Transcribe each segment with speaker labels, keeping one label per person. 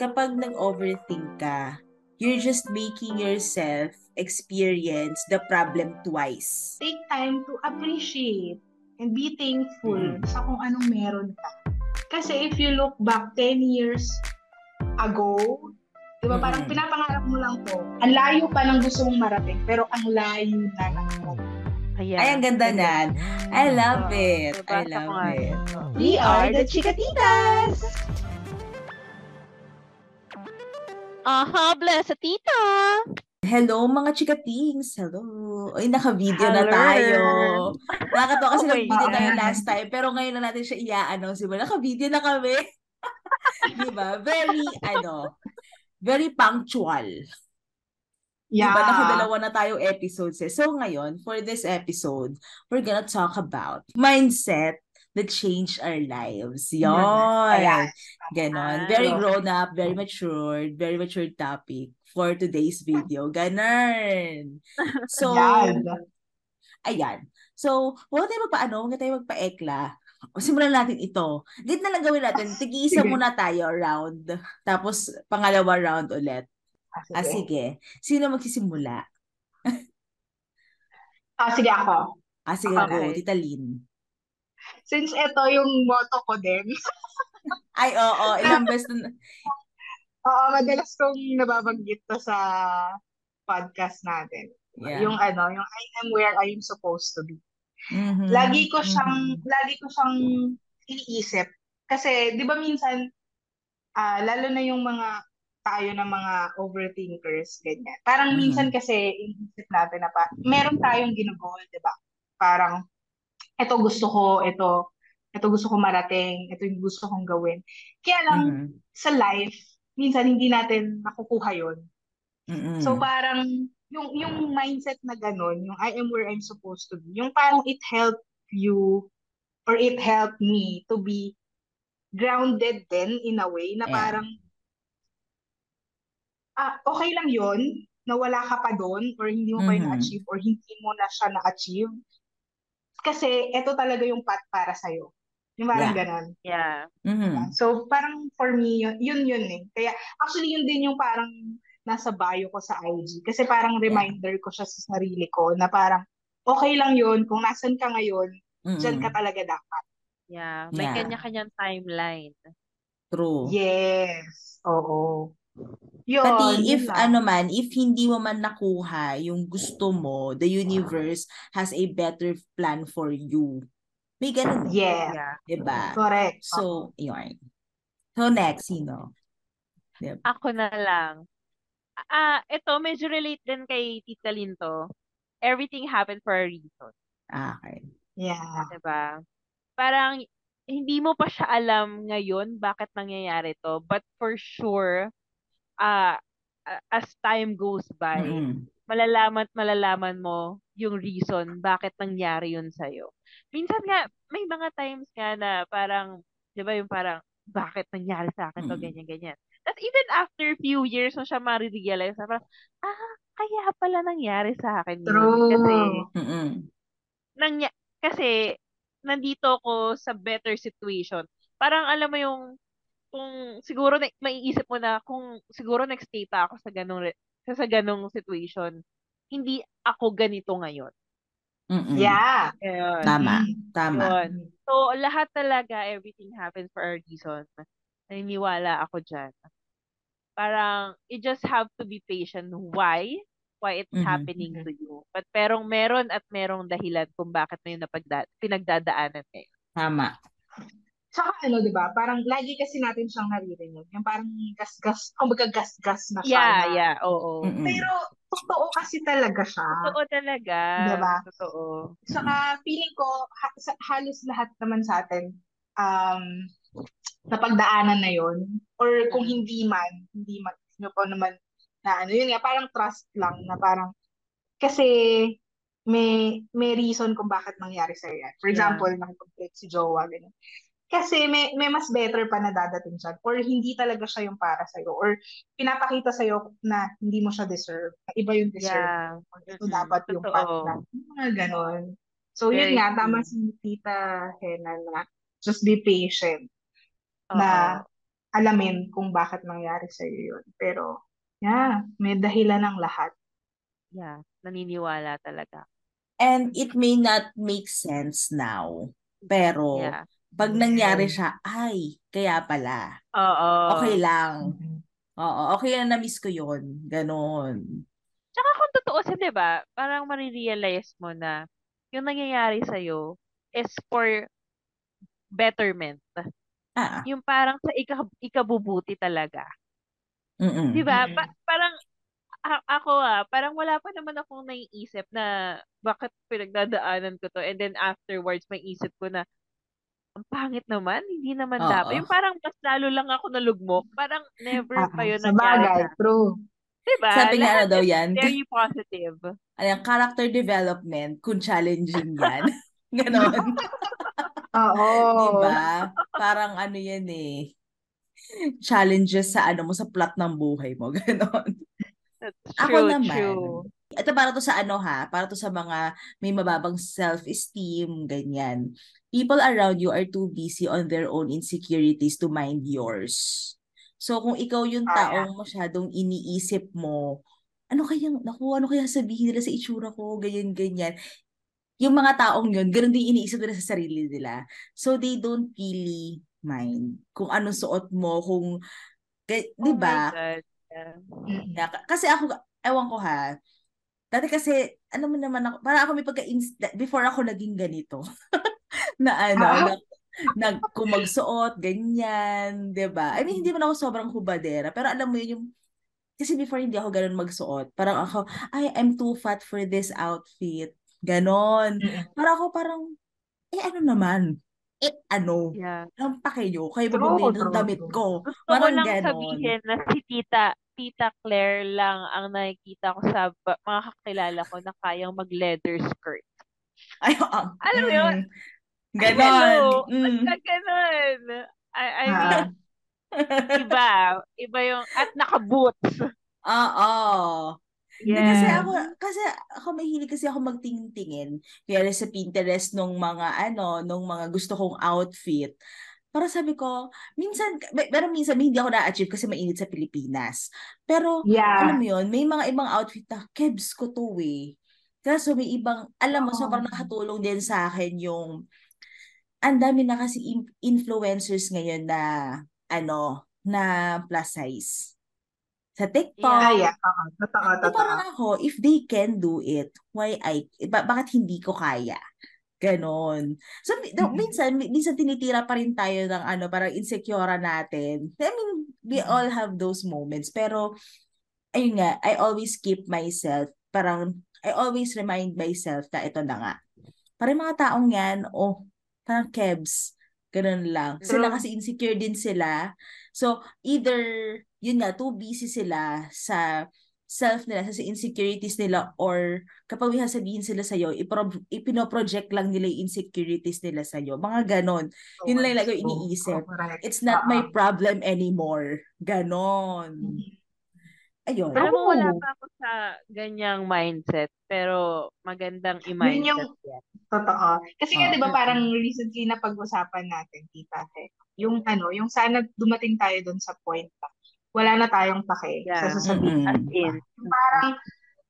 Speaker 1: kapag nag-overthink ka, you're just making yourself experience the problem twice.
Speaker 2: Take time to appreciate and be thankful
Speaker 1: Mm.
Speaker 2: sa kung anong meron ka. Kasi if you look back 10 years ago, di ba parang
Speaker 1: Mm.
Speaker 2: pinapangarap mo lang to. Ang layo pa ng gusto mong marating, pero ang layo na ng
Speaker 3: Ayan.
Speaker 1: Ay, ang ganda nan. I love it. I
Speaker 3: Nabasa ko
Speaker 1: love it.
Speaker 3: yun.
Speaker 2: We are the Chikatitas!
Speaker 3: Aha, bless sa tita.
Speaker 1: Hello mga chikatings! Hello! Ay, naka-video na
Speaker 3: Hello.
Speaker 1: tayo. Nakakatawa kasi
Speaker 3: Oh
Speaker 1: nag-video tayo last time, pero ngayon na natin siya i-announce. Diba? Naka-video na kami. diba? Very, ano, very punctual.
Speaker 2: Yeah.
Speaker 1: Diba? Nakadalawa na tayo episodes eh. So ngayon, for this episode, we're gonna talk about mindset that change our lives. Yon.
Speaker 2: Ayan.
Speaker 1: Ganon.
Speaker 3: Ah.
Speaker 1: Very grown up, very matured, very matured topic for today's video. Ganon. So,
Speaker 2: Yan.
Speaker 1: ayan. So, huwag tayo magpaano, huwag tayo magpa-ekla. O, simulan natin ito. Ganit na lang gawin natin. Tig-isa muna tayo round. Tapos, pangalawa round ulit. Ah,
Speaker 2: sige.
Speaker 1: sige. Sino magsisimula?
Speaker 2: Ah, sige ako.
Speaker 1: Ah, sige,
Speaker 3: Okay.
Speaker 1: go. Tita Lynn.
Speaker 2: Since ito yung motto ko din,
Speaker 1: Ay, oo. ilang beses na...
Speaker 2: oo, madalas kong nababanggit to sa podcast natin.
Speaker 1: Yeah.
Speaker 2: Yung ano, yung I am where I am supposed to be.
Speaker 1: Mhm.
Speaker 2: Lagi ko siyang,
Speaker 1: Mhm.
Speaker 2: lagi ko siyang iniisip. Kasi, di ba minsan, ah, lalo na yung mga tayo na mga overthinkers, ganyan. Parang
Speaker 1: Mhm.
Speaker 2: minsan kasi iniisip natin na pa, meron tayong ginugol, di ba? Parang, ito gusto ko, ito, ito gusto ko marating, ito yung gusto kong gawin. Kaya lang,
Speaker 1: Mhm.
Speaker 2: sa life, minsan hindi natin nakukuha yun.
Speaker 1: Mhm.
Speaker 2: So parang yung yung mindset na ganun, yung I am where I'm supposed to be, yung parang it helped you or it helped me to be grounded then in a way na
Speaker 1: Yeah.
Speaker 2: parang ah okay lang yon na wala ka pa doon or hindi mo pa yun
Speaker 1: Mhm.
Speaker 2: na-achieve or hindi mo na siya na-achieve. Kasi ito talaga yung path para sa'yo. Yung parang
Speaker 1: Yeah.
Speaker 2: ganun.
Speaker 3: Yeah.
Speaker 1: Mhm.
Speaker 2: So, parang for me, yun, yun yun eh. Kaya, actually, yun din yung parang nasa bio ko sa IG. Kasi parang reminder ko siya sa sarili ko na parang, okay lang yun, kung nasan ka ngayon, dyan
Speaker 1: Mhm.
Speaker 2: ka talaga dapat.
Speaker 3: Yeah. May
Speaker 1: Yeah.
Speaker 3: kanya-kanyang timeline.
Speaker 1: True.
Speaker 2: Yes. Oo. Yun.
Speaker 1: Pati if
Speaker 2: lang.
Speaker 1: ano man, if hindi mo man nakuha yung gusto mo, the universe has a better plan for you. May ganun. eh,
Speaker 2: Yeah.
Speaker 3: Yeah.
Speaker 1: Diba?
Speaker 2: Correct.
Speaker 1: So, yun. So, next, sino?
Speaker 3: Ako na lang. Ah, ito medyo relate din kay Tita Lynn to. Everything happened for a reason,
Speaker 1: Ah, okay.
Speaker 2: Yeah.
Speaker 3: 'di ba? Parang hindi mo pa siya alam ngayon bakit nangyayari to, but for sure, ah a- as time goes by,
Speaker 1: Mm-mm.
Speaker 3: malalaman at malalaman mo yung reason bakit nangyari yun sa'yo. Minsan nga, may mga times nga na parang, di ba yung parang, bakit nangyari sa akin to,
Speaker 1: Mm.
Speaker 3: ganyan, ganyan. At even after few years mo siya marirealize, na parang, ah, kaya pala nangyari sa akin yun. Kasi,
Speaker 2: True.
Speaker 1: Mm-mm.
Speaker 3: nangya kasi, nandito ako sa better situation. Parang alam mo yung, kung siguro na, maiisip mo na, kung siguro nagstay pa ako sa ganong, re- sa, sa ganong situation, hindi ako ganito ngayon.
Speaker 1: Mm-mm.
Speaker 2: Yeah.
Speaker 3: Ayun.
Speaker 1: Tama. Tama.
Speaker 3: Yun. So, lahat talaga, everything happens for a reason. Naniniwala ako dyan. Parang, you just have to be patient. Why? Why it's
Speaker 1: Mhm.
Speaker 3: happening to you. But perong meron at merong dahilan kung bakit mo yung napagda- pinagdadaanan ngayon.
Speaker 1: Tama.
Speaker 2: Tsaka ano, di ba? Parang lagi kasi natin siyang naririnig. Yung parang gas-gas, kumbaga gas-gas na siya.
Speaker 3: Yeah,
Speaker 2: na-
Speaker 3: yeah, oo.
Speaker 1: Mm-mm.
Speaker 2: Pero totoo kasi talaga siya.
Speaker 3: Totoo talaga.
Speaker 2: Diba?
Speaker 3: Totoo.
Speaker 2: Saka feeling ko ha- sa- halos lahat naman sa atin um napagdaanan na yon or kung hindi man hindi man nyo pa naman na ano yun nga parang trust lang na parang kasi may may reason kung bakit nangyari sa yan. For
Speaker 3: Yeah.
Speaker 2: example, nakipag-break si Jowa ganyan. Kasi may may mas better pa na dadating siya or hindi talaga siya yung para sa or pinapakita sa na hindi mo siya deserve. Iba yung deserve
Speaker 3: Yeah.
Speaker 2: ito
Speaker 3: Mm-mm.
Speaker 2: dapat yung
Speaker 3: Totoo.
Speaker 2: path na. Yung mga ganon. So, yun
Speaker 3: Very
Speaker 2: nga,
Speaker 3: true.
Speaker 2: tama si Tita Hena na just be patient.
Speaker 3: Oo.
Speaker 2: Na alamin kung bakit nangyari sa'yo yun. Pero, yeah, may dahilan ng lahat.
Speaker 3: Yeah, naniniwala talaga.
Speaker 1: And it may not make sense now. Pero,
Speaker 3: Yeah.
Speaker 1: Pag nangyari siya, ay, kaya pala.
Speaker 3: Oo.
Speaker 1: Okay lang.
Speaker 2: Mhm.
Speaker 1: Oo, okay lang na-miss ko yun. Ganon.
Speaker 3: Tsaka kung tutuusin, di ba, parang marirealize mo na yung nangyayari sa'yo is for betterment.
Speaker 1: Ah,
Speaker 3: Yung parang sa ika, ikabubuti talaga.
Speaker 1: mm
Speaker 3: Di ba? Pa- parang a- ako ah, parang wala pa naman akong naiisip na bakit pinagdadaanan ko to. And then afterwards, may isip ko na, ang pangit naman, hindi naman
Speaker 1: Oo.
Speaker 3: dapat. Yung parang mas lalo lang ako nalugmok. Parang never
Speaker 2: Ah,
Speaker 3: pa yun
Speaker 2: sa
Speaker 3: nangyari
Speaker 2: bagay,
Speaker 3: sa
Speaker 2: true.
Speaker 3: Diba?
Speaker 1: Sabi nga ano daw yan,
Speaker 3: very positive.
Speaker 1: ano yan, character development, kung challenging yan. Ganon.
Speaker 2: Oo.
Speaker 1: Diba? Parang ano yan eh. Challenges sa ano mo, sa plot ng buhay mo. Ganon. Ako
Speaker 3: true,
Speaker 1: naman.
Speaker 3: true.
Speaker 1: Ito para to sa ano ha, para to sa mga may mababang self-esteem, ganyan. People around you are too busy on their own insecurities to mind yours. So kung ikaw yung
Speaker 2: Ah,
Speaker 1: taong masyadong iniisip mo, ano kayang, naku, ano kaya sabihin nila sa itsura ko, ganyan, ganyan. Yung mga taong yun, ganun din iniisip nila sa sarili nila. So they don't really mind kung anong suot mo, kung, di
Speaker 3: Oh my
Speaker 1: ba?
Speaker 3: Yeah.
Speaker 2: Mm.
Speaker 1: Na, kasi ako, ewan ko ha, dati kasi, ano mo naman ako, para ako may pagka before ako naging ganito, na ano,
Speaker 2: Ah.
Speaker 1: na, nag, kung magsuot, ganyan, 'di ba I mean, hindi man ako sobrang hubadera, pero alam mo yun, yung, kasi before hindi ako ganun magsuot, parang ako, ay, I'm too fat for this outfit, ganon.
Speaker 2: Mm.
Speaker 1: Para ako parang, eh ano naman, eh ano,
Speaker 3: Yeah.
Speaker 1: ang pake nyo, kayo bumili ng damit ko,
Speaker 3: Gusto ko
Speaker 1: parang
Speaker 3: lang
Speaker 1: ganon.
Speaker 3: sabihin na si Tita, Tita Claire lang ang nakikita ko sa mga kakilala ko na kayang mag-leather skirt.
Speaker 1: Ay, ah,
Speaker 3: Alam mo yun?
Speaker 1: mm,
Speaker 3: Ay,
Speaker 1: ganon.
Speaker 3: hello!
Speaker 1: Mm.
Speaker 3: Ganun. I, I
Speaker 2: Ah.
Speaker 3: mean, iba. Iba yung, at naka-boots.
Speaker 1: Oo. Hindi kasi ako, kasi ako mahilig kasi ako magtingin-tingin. Kaya sa Pinterest nung mga ano, nung mga gusto kong outfit. Para sabi ko, minsan, pero minsan hindi ako na-achieve kasi mainit sa Pilipinas. Pero, alam
Speaker 2: Yeah.
Speaker 1: mo yun, may mga ibang outfit na, kebs ko to eh. Kaso may ibang, alam mo, sobrang
Speaker 2: Oo.
Speaker 1: nakatulong din sa akin yung, ang dami na kasi in- influencers ngayon na, ano, na plus size. Sa TikTok,
Speaker 2: Ah,
Speaker 3: Yeah.
Speaker 2: yeah. Oo. Totoo, totoo.
Speaker 1: parang ako, if they can do it, why I, ba- bakit hindi ko kaya? Ganon. So,
Speaker 2: Mm-mm.
Speaker 1: minsan, mi- minsan tinitira pa rin tayo ng ano, parang insecure natin. I mean, we
Speaker 2: Mm-mm.
Speaker 1: all have those moments. Pero, ayun nga, I always keep myself, parang, I always remind myself na ito na nga. Parang mga taong yan, oh, parang kebs, ganun lang. Sila
Speaker 2: True.
Speaker 1: kasi insecure din sila. So, either, yun nga, too busy sila sa self nila, sa insecurities nila, or kapag sasabihin sila sa'yo, ipro- ipinoproject lang nila yung insecurities nila sa'yo. Mga ganon. Yun lang lagi iniisip.
Speaker 2: Correct.
Speaker 1: It's not
Speaker 2: Oo.
Speaker 1: my problem anymore. Ganon.
Speaker 2: Mm.
Speaker 1: Ayun.
Speaker 3: Alam mo, wala pa ako sa ganyang mindset. Pero magandang
Speaker 2: Yun
Speaker 3: i-mindset
Speaker 2: yung
Speaker 3: yan.
Speaker 2: totoo. Kasi nga,
Speaker 1: Oo.
Speaker 2: di ba, parang recently na pag-usapan natin, tita, eh, yung ano, yung sana dumating tayo dun sa point na wala na tayong pake sa
Speaker 3: Yeah.
Speaker 2: sasabihin.
Speaker 3: As
Speaker 1: Mm-mm.
Speaker 3: in.
Speaker 2: Yung parang,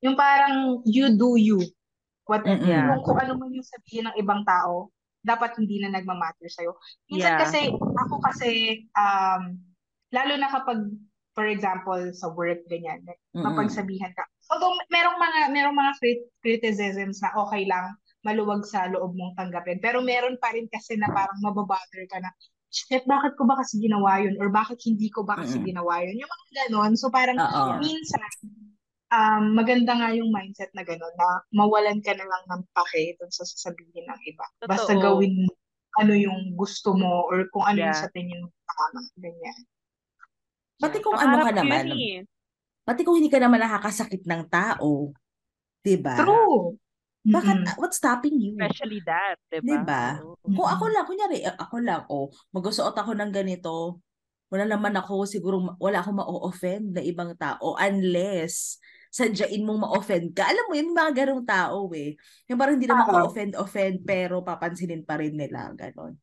Speaker 2: yung parang you do you. What,
Speaker 1: Mm-mm.
Speaker 3: Yeah.
Speaker 2: kung, kung ano man yung sabihin ng ibang tao, dapat hindi na nagmamatter sa'yo. Minsan
Speaker 3: Yeah.
Speaker 2: kasi, ako kasi, um, lalo na kapag, for example, sa work, ganyan, mapagsabihan ka. Although, merong mga, merong mga crit- criticisms na okay lang, maluwag sa loob mong tanggapin. Pero meron pa rin kasi na parang mababother ka na, shit, bakit ko ba kasi ginawa yun? Or bakit hindi ko ba kasi ginawa yun? Yung mga ganon. So parang,
Speaker 1: Oo.
Speaker 2: minsan, um, maganda nga yung mindset na gano'n, na mawalan ka na lang ng pake dun sa sasabihin ng iba. Basta
Speaker 3: Totoo.
Speaker 2: gawin mo ano yung gusto mo or kung ano yung
Speaker 3: Yeah.
Speaker 2: sa tingin mo tama. Ganyan.
Speaker 1: Pati kung ano ka
Speaker 3: Pangarap ko
Speaker 1: naman,
Speaker 3: yun eh.
Speaker 1: pati kung hindi ka naman nakakasakit ng tao, 'di ba?
Speaker 2: True.
Speaker 1: Bakit
Speaker 2: Mm-mm.
Speaker 1: what's stopping you?
Speaker 3: Especially that, di
Speaker 1: 'Di
Speaker 3: ba? Oo.
Speaker 1: Kung ako lang, kunyari, ako lang, oh, magsusuot ako ng ganito, wala naman ako, siguro, wala akong ma-offend na ibang tao unless sadyain mong ma-offend ka. Alam mo, yun, mga ganong tao eh. Yung parang hindi naman
Speaker 2: Oo.
Speaker 1: ka-offend-offend pero papansinin pa rin nila. Ganon.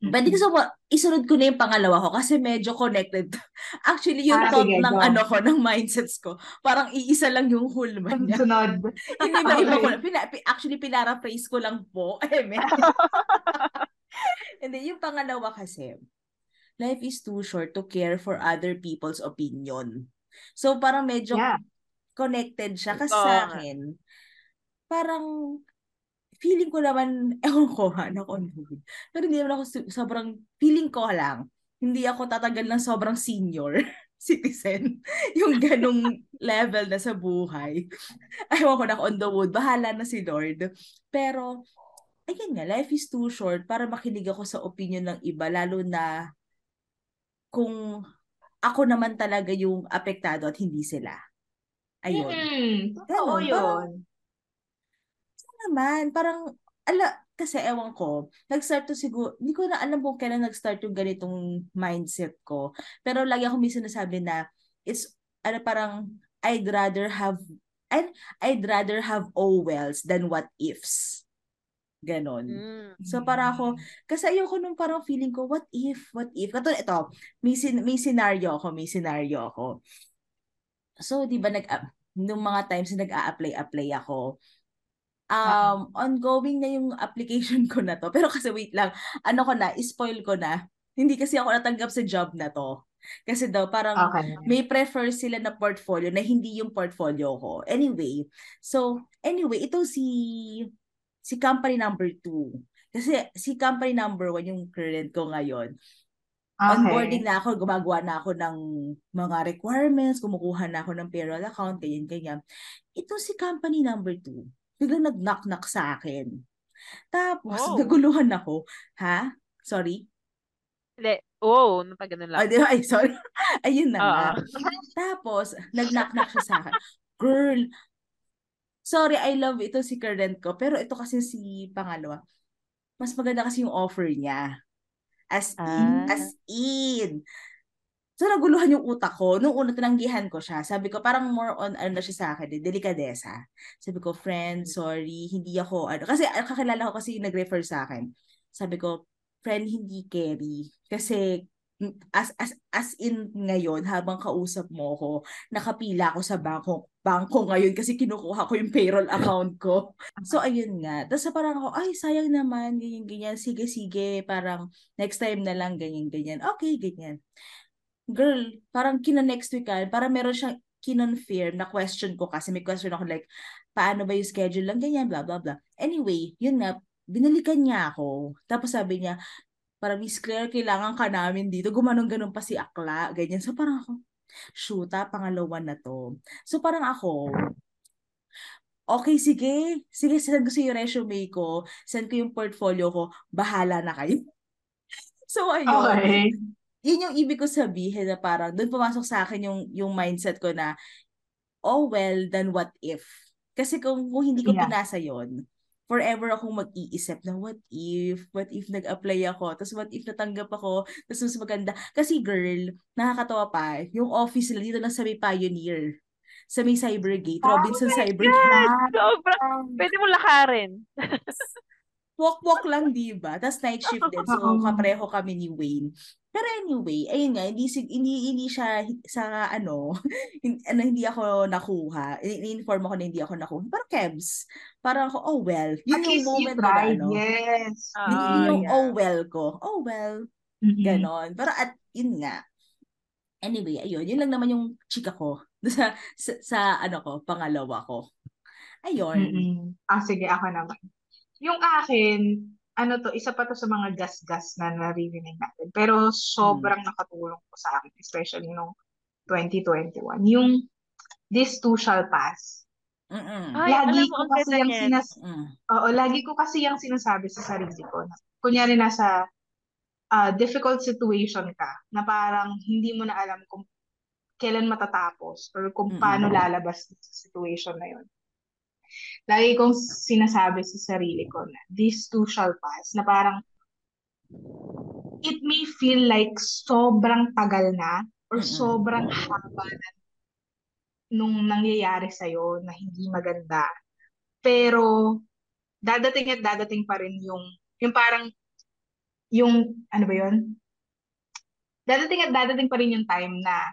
Speaker 1: Pwede ko sa isunod ko na yung pangalawa ko kasi medyo connected. Actually, yung
Speaker 2: Ah,
Speaker 1: thought
Speaker 2: sige,
Speaker 1: ng
Speaker 2: go.
Speaker 1: ano ko, ng mindsets ko, parang iisa lang yung hulman niya.
Speaker 2: Sunod.
Speaker 1: Hindi ba iba ko. Pina, pi- actually, pinaraphrase ko lang po. Eh, Hindi, yung pangalawa kasi, life is too short to care for other people's opinion. So, parang medyo
Speaker 2: Yeah.
Speaker 1: connected siya kasi
Speaker 3: Oo
Speaker 1: sa akin, parang feeling ko naman, ewan ko ha, naku, pero hindi naman ako sobrang, feeling ko lang, hindi ako tatagal ng sobrang senior citizen. Yung ganong level na sa buhay. Ewan ko na on the wood, bahala na si Lord. Pero, ayun nga, life is too short para makinig ako sa opinion ng iba, lalo na kung ako naman talaga yung apektado at hindi sila. Ayun.
Speaker 2: Mm, totoo yun.
Speaker 1: parang- naman, parang, ala, kasi ewan ko, nag-start to siguro, hindi ko na alam kung kailan nag-start yung ganitong mindset ko. Pero lagi ako may sinasabi na, it's, ano parang, I'd rather have, I'd, I'd rather have oh wells than what ifs. Ganon.
Speaker 3: Mm.
Speaker 1: So para ako, kasi ayoko nung parang feeling ko, what if, what if? Katulad ito, may, sin- may scenario ako, may scenario ako. So, di ba, nag, nung mga times na nag-a-apply-apply ako, um, ongoing na yung application ko na to. Pero kasi wait lang, ano ko na, spoil ko na. Hindi kasi ako natanggap sa job na to. Kasi daw parang
Speaker 2: Okay.
Speaker 1: may prefer sila na portfolio na hindi yung portfolio ko. Anyway, so anyway, ito si si company number two. Kasi si company number one yung current ko ngayon. Onboarding na ako, gumagawa na ako ng mga requirements, kumukuha na ako ng payroll account, ganyan, ganyan. Ito si company number two. Biglang nag-knock-knock sa akin. Tapos,
Speaker 3: Oh.
Speaker 1: naguluhan ako. Ha? Sorry?
Speaker 3: Oo, oh, ganun
Speaker 1: Ah,
Speaker 3: lang.
Speaker 1: ba? Ay, sorry. Ayun na nga. Tapos, nag-knock-knock siya sa akin. Girl, sorry, I love ito si current ko. Pero ito kasi si pangalawa. Mas maganda kasi yung offer niya. As in,
Speaker 3: Ah.
Speaker 1: as in. So, naguluhan yung utak ko. Nung una, tinanggihan ko siya. Sabi ko, parang more on, ano na siya sa akin, eh, delikadesa. Sabi ko, friend, sorry, hindi ako, ano, kasi ah, kakilala ko kasi nag-refer sa akin. Sabi ko, friend, hindi carry. Kasi, as, as, as in ngayon, habang kausap mo ko, nakapila ako sa bangko, bangko ngayon kasi kinukuha ko yung payroll account ko. So, ayun nga. Tapos parang ako, ay, sayang naman, ganyan, ganyan. Sige, sige, parang next time na lang, ganyan, ganyan. Okay, ganyan girl, parang kina-next week ka, parang meron siyang kinonfirm na question ko kasi may question ako like, paano ba yung schedule lang, ganyan, blah, blah, blah. Anyway, yun nga, binalikan niya ako. Tapos sabi niya, parang Miss Claire, kailangan ka namin dito. Gumanong-ganon pa si Akla, ganyan. So parang ako, shoota, pangalawa na to. So parang ako, okay, sige. Sige, send ko sa yung resume ko. Send ko yung portfolio ko. Bahala na kayo. So, ayun
Speaker 2: Okay.
Speaker 1: Yun yung ibig ko sabihin na parang doon pumasok sa akin yung yung mindset ko na oh well then what if kasi kung, kung hindi ko
Speaker 2: Yeah.
Speaker 1: pinasa yon forever akong mag-iisip na what if what if nag-apply ako tapos what if natanggap ako tapos mas maganda kasi girl nakakatawa pa yung office nila dito lang sa may Pioneer sa may Cybergate
Speaker 2: Oh
Speaker 1: Robinson Cybergate
Speaker 3: Sobrang, pwede mo lakarin.
Speaker 1: walk-walk lang, di ba? Tapos night shift din. So, kapareho kami ni Wayne. Pero anyway, ayun nga, hindi, sig- hindi, hindi siya sa ano, ano, hindi ako nakuha. I- inform ako na hindi ako nakuha. Pero Kebs, parang ako, oh well. Yun
Speaker 2: At
Speaker 1: yung
Speaker 2: you
Speaker 1: moment na
Speaker 2: tried,
Speaker 1: ano.
Speaker 2: yes.
Speaker 1: Yun,
Speaker 3: Ah,
Speaker 1: yun yung
Speaker 3: yeah.
Speaker 1: oh well ko. Oh well,
Speaker 2: Mhm.
Speaker 1: ganon. Pero at, yun nga. Anyway, ayun, yun lang naman yung chika ko. sa, sa, sa ano ko, pangalawa ko. Ayun.
Speaker 2: Mm-mm. Ah, sige, ako naman. Yung akin, ano to, isa pa to sa mga gas-gas na naririnig natin. Pero sobrang nakatulong po sa akin, especially nung 2021. Yung this too shall pass.
Speaker 1: Mm-mm.
Speaker 3: Ay,
Speaker 2: lagi ko kasi yung sinas...
Speaker 1: Mm.
Speaker 2: Oo, lagi ko kasi yung sinasabi sa sarili ko. Na, kunyari nasa ah, difficult situation ka, na parang hindi mo na alam kung kailan matatapos or kung
Speaker 1: Mm-mm.
Speaker 2: paano lalabas sa situation na yun. Lagi kong sinasabi sa sarili ko na this too shall pass, na parang it may feel like sobrang tagal na or sobrang haba na nung nangyayari sa'yo na hindi maganda. Pero dadating at dadating pa rin yung yung parang yung, ano ba yun? Dadating at dadating pa rin yung time na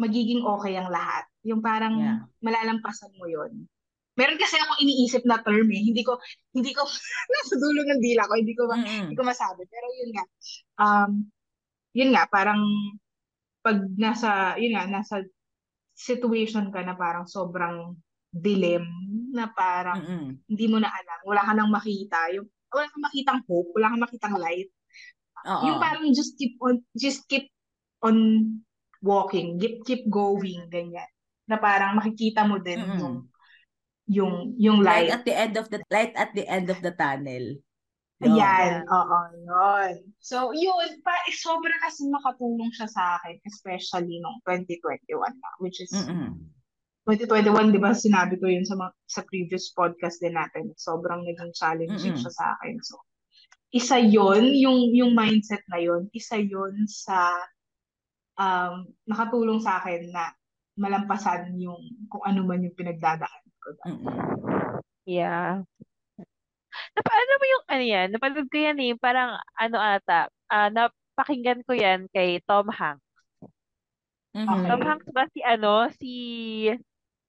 Speaker 2: magiging okay ang lahat. Yung parang
Speaker 1: Yeah.
Speaker 2: malalampasan mo yun. Meron kasi ako iniisip na term eh. Hindi ko, hindi ko, nasa dulo ng dila ko, hindi ko, ma- hindi ko masabi. Pero yun nga, um, yun nga, parang pag nasa, yun nga, nasa situation ka na parang sobrang dilim, na parang
Speaker 1: Mm-mm.
Speaker 2: hindi mo na alam, wala ka nang makita, yung, wala kang makitang hope, wala kang makitang light.
Speaker 1: Oo.
Speaker 2: Yung parang just keep on, just keep on walking, keep, keep going, ganyan. Na parang makikita mo din
Speaker 1: Mm-mm.
Speaker 2: yung, yung, yung
Speaker 1: Light
Speaker 2: light.
Speaker 1: at the end of the light at the end of the tunnel. Yun.
Speaker 2: Ayan, oo, yun. So, yun, pa, sobra kasi makatulong siya sa akin, especially nung 2021 na, which is,
Speaker 1: Mm-mm.
Speaker 2: 2021, di ba, sinabi ko yun sa, mga, sa previous podcast din natin, sobrang naging challenging
Speaker 1: Mm-mm.
Speaker 2: siya sa akin. So, isa yun, yung, yung mindset na yun, isa yun sa, um, nakatulong sa akin na malampasan yung, kung ano man yung pinagdadaan ko.
Speaker 3: Yeah. Napa, ano mo yung, ano yan, napanood ko yan eh, parang ano ata, ah napakinggan ko yan kay Tom Hanks.
Speaker 1: Mhm.
Speaker 2: Okay.
Speaker 3: Tom Hanks ba si ano, si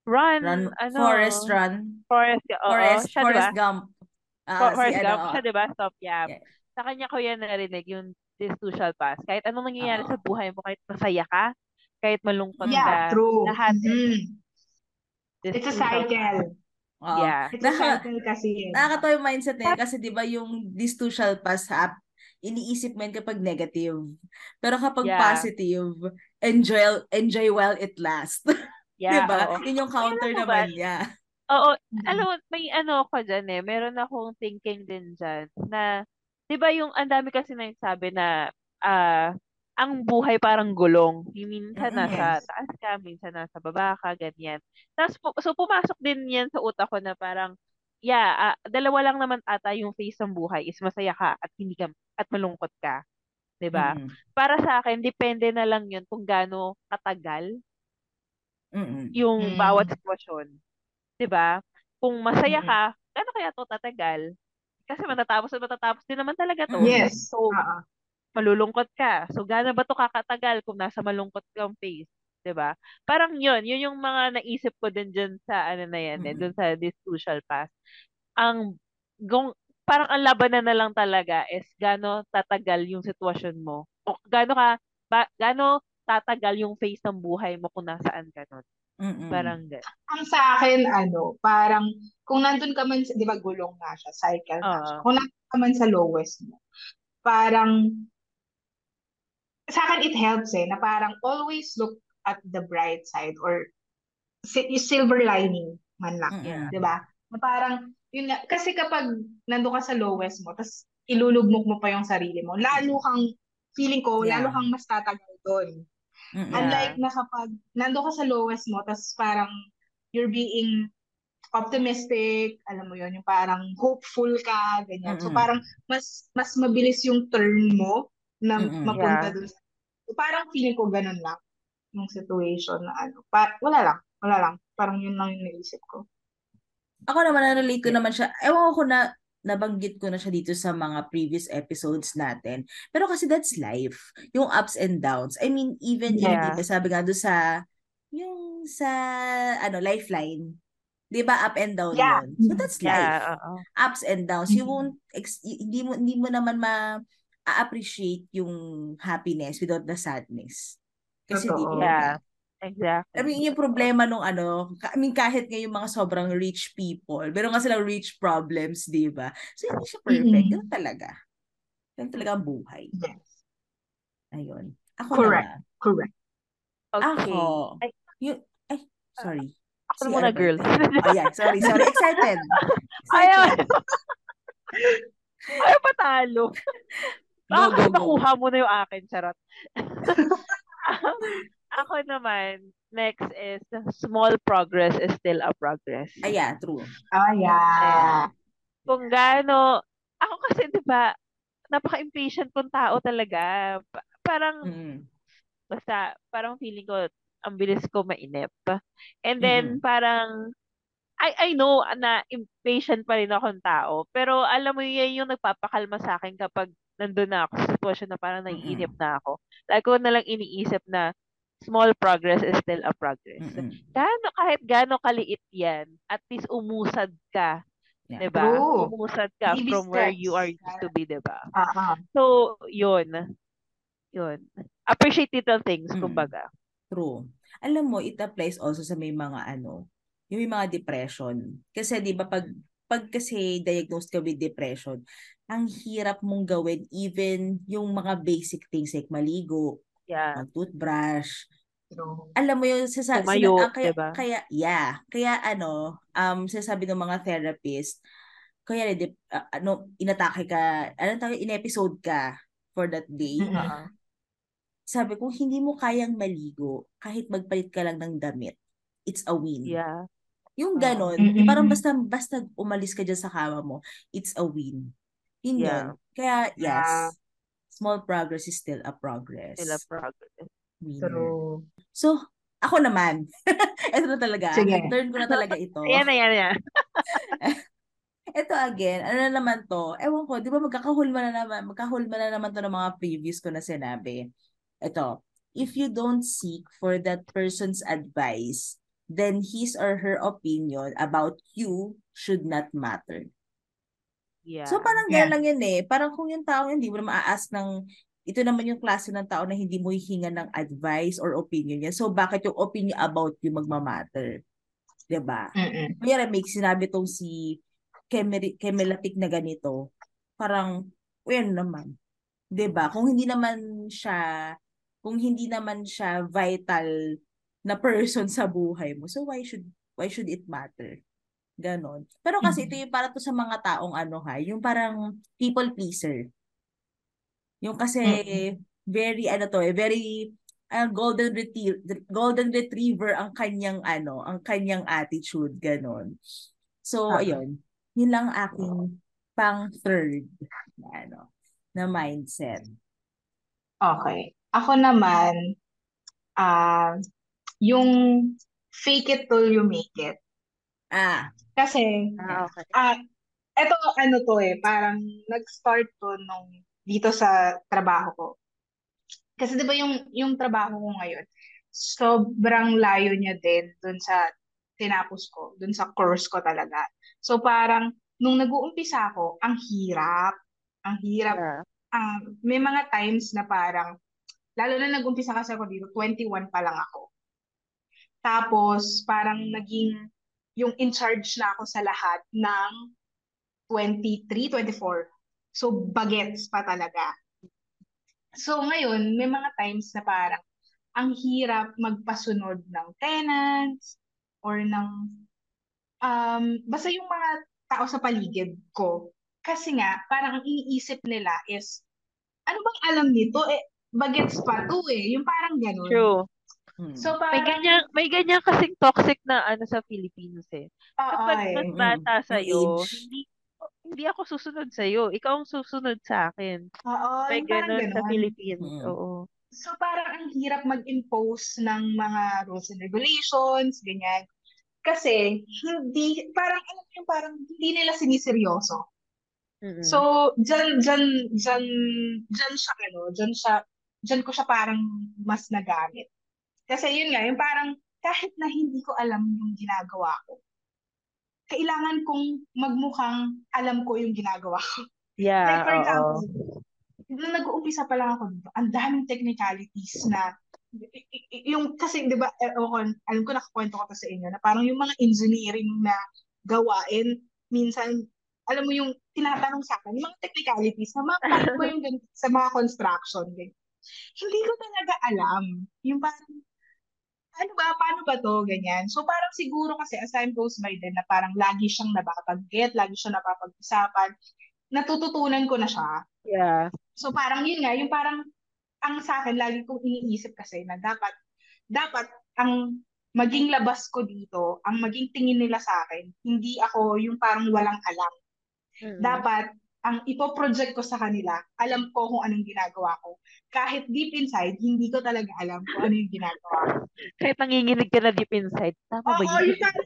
Speaker 3: Ron,
Speaker 1: Run,
Speaker 3: ano,
Speaker 1: Forest Run.
Speaker 3: Forrest, oo,
Speaker 1: Forest,
Speaker 3: siya
Speaker 1: Forest
Speaker 3: diba?
Speaker 1: Gump. Ah,
Speaker 3: For,
Speaker 1: si
Speaker 3: Forrest
Speaker 1: ano,
Speaker 3: Gump,
Speaker 1: oh.
Speaker 3: siya diba? Stop, yeah.
Speaker 1: Yeah.
Speaker 3: Sa kanya ko yan narinig, yung this too shall pass. Kahit anong nangyayari
Speaker 1: Oo.
Speaker 3: sa buhay mo, kahit masaya ka, kahit malungkot
Speaker 2: Yeah,
Speaker 3: ka,
Speaker 2: true.
Speaker 3: lahat
Speaker 2: Mhm.
Speaker 3: this
Speaker 2: It's a cycle.
Speaker 1: Oo.
Speaker 3: Yeah.
Speaker 2: It's a
Speaker 1: Naka-
Speaker 2: cycle kasi yun.
Speaker 1: Nakakatawa yung mindset na yun kasi di ba yung this too shall pass up, iniisip mo yun kapag negative. Pero kapag
Speaker 3: Yeah.
Speaker 1: positive, enjoy enjoy while it lasts.
Speaker 3: Yeah,
Speaker 1: di ba?
Speaker 3: oo.
Speaker 1: Yun yung counter naman
Speaker 3: ba,
Speaker 1: niya.
Speaker 3: Oo,
Speaker 2: Mhm.
Speaker 3: alam mo, may ano ako dyan eh. Meron akong thinking din dyan na, di ba yung ang dami kasi nagsabi na ah ang buhay parang gulong. Minsan
Speaker 1: Mm-mm.
Speaker 3: nasa
Speaker 2: Yes.
Speaker 3: taas ka, minsan nasa baba ka, ganyan. Tapos, so pumasok din yan sa utak ko na parang, yeah, ah, dalawa lang naman ata yung phase ng buhay is masaya ka at hindi ka, at malungkot ka. Di ba?
Speaker 1: Mm-mm.
Speaker 3: Para sa akin, depende na lang yun kung gaano katagal
Speaker 1: Mm-mm.
Speaker 3: yung
Speaker 2: Mm.
Speaker 3: bawat sitwasyon. 'Di ba? Kung masaya
Speaker 2: Mm.
Speaker 3: ka, gaano kaya to tatagal? Kasi matatapos at matatapos din naman talaga to.
Speaker 1: Mm.
Speaker 2: Yes.
Speaker 3: So,
Speaker 2: Oo.
Speaker 3: Malulungkot ka. So, gaano ba to kakatagal kung nasa malungkot kang phase? 'Di ba? Parang yun, yun yung mga naisip ko din dyan sa ano na yan, eh,
Speaker 1: Mm-mm.
Speaker 3: dun sa this crucial pass. Ang, gong, parang ang labanan na lang talaga is gaano tatagal yung sitwasyon mo. O gaano ka, ba, gaano tatagal yung phase ng buhay mo kung nasaan ka nun.
Speaker 1: Mm-mm.
Speaker 3: Parang gan.
Speaker 2: Ang sa akin, ano, parang, kung nandun ka man, sa- di ba gulong nga siya, cycle nga siya.
Speaker 3: Oo.
Speaker 2: Kung nandun ka man sa lowest mo, parang, sa akin it helps eh, na parang always look at the bright side or silver lining man lang.
Speaker 1: Mm-mm.
Speaker 2: Di ba? Na parang, yun nga, kasi kapag nandun ka sa lowest mo, tapos ilulugmok mo pa yung sarili mo, lalo kang, feeling ko,
Speaker 1: Yeah.
Speaker 2: lalo kang mas tatagal doon.
Speaker 1: Mm-mm.
Speaker 2: Unlike na kapag nando ka sa lowest mo, tapos parang you're being optimistic, alam mo yon yung parang hopeful ka, ganyan. So
Speaker 1: Mm-mm.
Speaker 2: parang mas mas mabilis yung turn mo na
Speaker 1: Mm-mm.
Speaker 2: mapunta
Speaker 3: Yeah.
Speaker 2: dun sa... Parang feeling ko ganun lang yung situation na ano. Pa, wala lang, wala lang. Parang yun lang yung naisip ko.
Speaker 1: Ako naman, na-relate ko naman siya. Ewan ko na, nabanggit ko na siya dito sa mga previous episodes natin. Pero kasi that's life. Yung ups and downs. I mean, even in,
Speaker 3: Yeah.
Speaker 1: di ba, sabi nga doon sa, yung sa, ano, lifeline. Di ba, up and down
Speaker 2: Yeah.
Speaker 1: yun. So that's life.
Speaker 3: Yeah, oo.
Speaker 1: Ups and downs. You
Speaker 2: Mhm.
Speaker 1: won't, ex- hindi mo, hindi mo naman ma, appreciate yung happiness without the sadness. Kasi di
Speaker 2: Totoo.
Speaker 1: mo
Speaker 3: Yeah. Exactly.
Speaker 1: I mean, yung problema nung ano, I mean, kahit nga yung mga sobrang rich people, meron nga silang rich problems, di ba? So, hindi siya perfect.
Speaker 2: Mm-mm.
Speaker 1: Ganun talaga. Ganun talaga ang buhay.
Speaker 2: Yes.
Speaker 1: Ayun. Ako
Speaker 2: Correct.
Speaker 1: naman.
Speaker 2: Correct.
Speaker 3: Okay.
Speaker 1: Ako.
Speaker 3: Ay,
Speaker 1: Yung, ay, sorry.
Speaker 3: ako
Speaker 1: Si
Speaker 3: na muna,
Speaker 1: ano
Speaker 3: girl.
Speaker 1: Oh, yeah. Sorry, sorry. Excited.
Speaker 3: Ayaw.
Speaker 1: Excited.
Speaker 3: Ayaw patalo. Baka
Speaker 1: go,
Speaker 3: kasi
Speaker 1: go.
Speaker 3: makuha mo na yung akin, charot. ako naman, next is small progress is still a progress.
Speaker 1: Ay, yeah, true.
Speaker 2: Ah, yeah.
Speaker 3: Kung gaano, ako kasi, di ba, napaka-impatient kong tao talaga. Pa- parang,
Speaker 1: Mm-mm.
Speaker 3: basta, parang feeling ko, ang bilis ko mainip. And then,
Speaker 1: Mm-mm.
Speaker 3: parang, I, I know na impatient pa rin akong tao, pero alam mo yan yung nagpapakalma sa akin kapag nandun na ako sa sitwasyon na parang naiinip na ako. Lagi ko na lang iniisip na small progress is still a progress. Gaano, kahit gaano kaliit yan, at least umusad ka.
Speaker 1: Yeah.
Speaker 3: Diba?
Speaker 2: True.
Speaker 3: Umusad ka
Speaker 2: Baby
Speaker 3: from where you
Speaker 2: steps.
Speaker 3: are used to be, diba?
Speaker 2: Ah.
Speaker 3: So, yun. Yun. Appreciate little things,
Speaker 1: Mm.
Speaker 3: kumbaga.
Speaker 1: True. Alam mo, it applies also sa may mga ano, yung may mga depression. Kasi 'di ba pag pag kasi diagnosed ka with depression, ang hirap mong gawin even yung mga basic things like maligo,
Speaker 3: Yeah.
Speaker 1: mag-toothbrush.
Speaker 2: True.
Speaker 1: Alam mo yung sa
Speaker 3: Tumayo,
Speaker 1: ah, kaya,
Speaker 3: diba?
Speaker 1: kaya yeah, kaya ano, um sinasabi ng mga therapist, kaya de, ah, ano inatake ka, ano tawag, in-episode ka for that day.
Speaker 3: Oo.
Speaker 1: Sabi ko, hindi mo kayang maligo kahit magpalit ka lang ng damit. It's a win.
Speaker 3: Yeah.
Speaker 1: Yung
Speaker 3: Oo.
Speaker 1: ganon, yung parang basta basta umalis ka dyan sa kama mo, it's a win. Yun
Speaker 3: Yeah.
Speaker 1: yun. Kaya
Speaker 2: Yeah.
Speaker 1: yes, small progress is still a progress.
Speaker 3: Still a progress.
Speaker 1: Winner.
Speaker 2: True.
Speaker 1: So, ako naman. ito na talaga.
Speaker 2: Sige.
Speaker 1: Turn ko na talaga ito.
Speaker 3: Ayan na, yan, yan.
Speaker 1: Ito again, ano na naman to? Ewan ko, di ba magkakahulma na naman, magkahulma na naman to ng mga previous ko na sinabi. Ito, if you don't seek for that person's advice, then his or her opinion about you should not matter.
Speaker 3: Yeah.
Speaker 1: So parang
Speaker 2: Yeah.
Speaker 1: gano'n lang yun eh. Parang kung yung tao hindi mo na maa-ask ng, ito naman yung klase ng tao na hindi mo hihinga ng advice or opinion niya. So bakit yung opinion about you magmamatter? 'Di ba? Kaya may sinabi tong si Kemeri, Kemelatik na ganito, parang, well naman. 'Di ba Kung hindi naman siya, kung hindi naman siya vital na person sa buhay mo, so why should why should it matter? Ganon. Pero kasi ito yung para to sa mga taong ano ha, yung parang people pleaser. Yung kasi
Speaker 2: Mm-mm.
Speaker 1: very ano to eh, very ah, golden retriever, golden retriever ang kanyang ano, ang kanyang attitude ganon. So
Speaker 2: Ah.
Speaker 1: ayun, yun lang ang aking pang third na ano, na mindset.
Speaker 2: Okay. Ako naman, ah, yung fake it till you make it.
Speaker 1: Ah,
Speaker 2: Kasi,
Speaker 3: Ah, okay.
Speaker 2: ah, eto ano to eh, parang nag-start to nung dito sa trabaho ko. Kasi 'di ba yung yung trabaho ko ngayon, sobrang layo niya din dun sa tinapos ko, dun sa course ko talaga. So parang nung nag-uumpisa ako, ang hirap. Ang hirap.
Speaker 3: Yeah.
Speaker 2: Ah, may mga times na parang lalo na nag-umpisa kasi ako dito, 21 pa lang ako. Tapos parang naging yung in charge na ako sa lahat ng 23, 24. So bagets pa talaga. So ngayon, may mga times na parang ang hirap magpasunod ng tenants or ng um, basta yung mga tao sa paligid ko. Kasi nga, parang ang iniisip nila is, ano bang alam nito? Eh, bagets pa to eh. Yung parang ganun.
Speaker 3: True.
Speaker 1: Hmm.
Speaker 2: So
Speaker 3: May
Speaker 2: parang,
Speaker 3: ganyan, may ganyan kasing toxic na ano sa Philippines eh. Kapag
Speaker 2: eh.
Speaker 3: mas
Speaker 1: Mm,
Speaker 3: sa'yo,
Speaker 1: age.
Speaker 3: hindi hindi ako susunod sa'yo. Ikaw ang susunod sa akin.
Speaker 2: Oo,
Speaker 3: May
Speaker 2: parang
Speaker 3: ganun sa
Speaker 2: ganun.
Speaker 3: Philippines.
Speaker 1: Mm.
Speaker 3: Oo.
Speaker 2: So parang ang hirap mag-impose ng mga rules and regulations, ganyan. Kasi hindi, parang alam mo yung parang hindi nila siniseryoso.
Speaker 3: Mm-mm.
Speaker 2: So, dyan, dyan, dyan, dyan siya, ano, dyan siya, dyan ko siya parang mas nagamit. Kasi yun nga, yung parang kahit na hindi ko alam yung ginagawa ko, kailangan kong magmukhang alam ko yung ginagawa ko.
Speaker 3: yeah,
Speaker 2: Like for example, nung nag-uumpisa pa lang ako dito, ang daming technicalities na yung kasi 'di ba eh, ko, alam ko nakakwento ko to sa inyo na parang yung mga engineering na gawain minsan alam mo yung tinatanong sa akin yung mga technicalities na mga ba yung sa mga construction ganyan. Hindi ko talaga alam. Yung parang ano ba, paano ba to, ganyan. So parang siguro kasi as time goes by din na parang lagi siyang napapag-get, lagi siyang napapag-usapan, natututunan ko na siya.
Speaker 3: Yeah.
Speaker 2: So parang yun nga, yung parang ang sa akin, lagi kong iniisip kasi na dapat, dapat ang maging labas ko dito, ang maging tingin nila sa akin, hindi ako yung parang walang alam.
Speaker 3: Mm-mm.
Speaker 2: Dapat ang ipoproject ko sa kanila, alam ko kung anong ginagawa ko. Kahit deep inside, hindi ko talaga alam kung ano yung ginagawa ko.
Speaker 3: Kahit nanginginig ka na deep inside. Tama ba
Speaker 2: Oo,
Speaker 3: yun?
Speaker 2: yung parang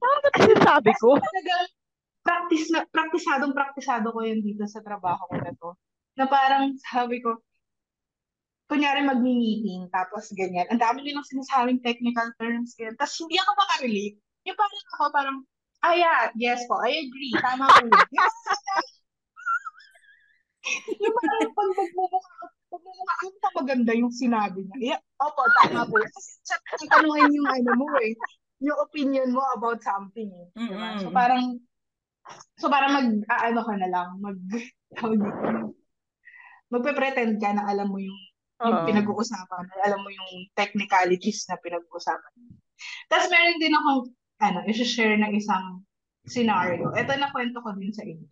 Speaker 3: Tama ba sinasabi ko?
Speaker 2: talagang practice na, praktisadong praktisado ko yun dito sa trabaho ko na to. Na parang sabi ko, kunyari magmi-meeting, tapos ganyan. Ang dami nilang sinasabing technical terms, ganyan. Tapos hindi ako makarelate. Yung parang ako parang, ah yeah, yes po, I agree, tama po. yun." yung parang pag magmumukha, magmumukha, ano pa maganda yung sinabi niya. Yeah, opo, tama po. Kasi chat ang tanungin yung ano mo eh, yung opinion mo about something eh. Diba? So parang, so parang mag, ah, ano ka na lang, mag, magpe-pretend ka na alam mo yung yung
Speaker 3: Oo.
Speaker 2: pinag-uusapan, alam mo yung technicalities na pinag-uusapan. Tapos meron din akong, ano, i-share na isang scenario. Ito na kwento ko din sa inyo.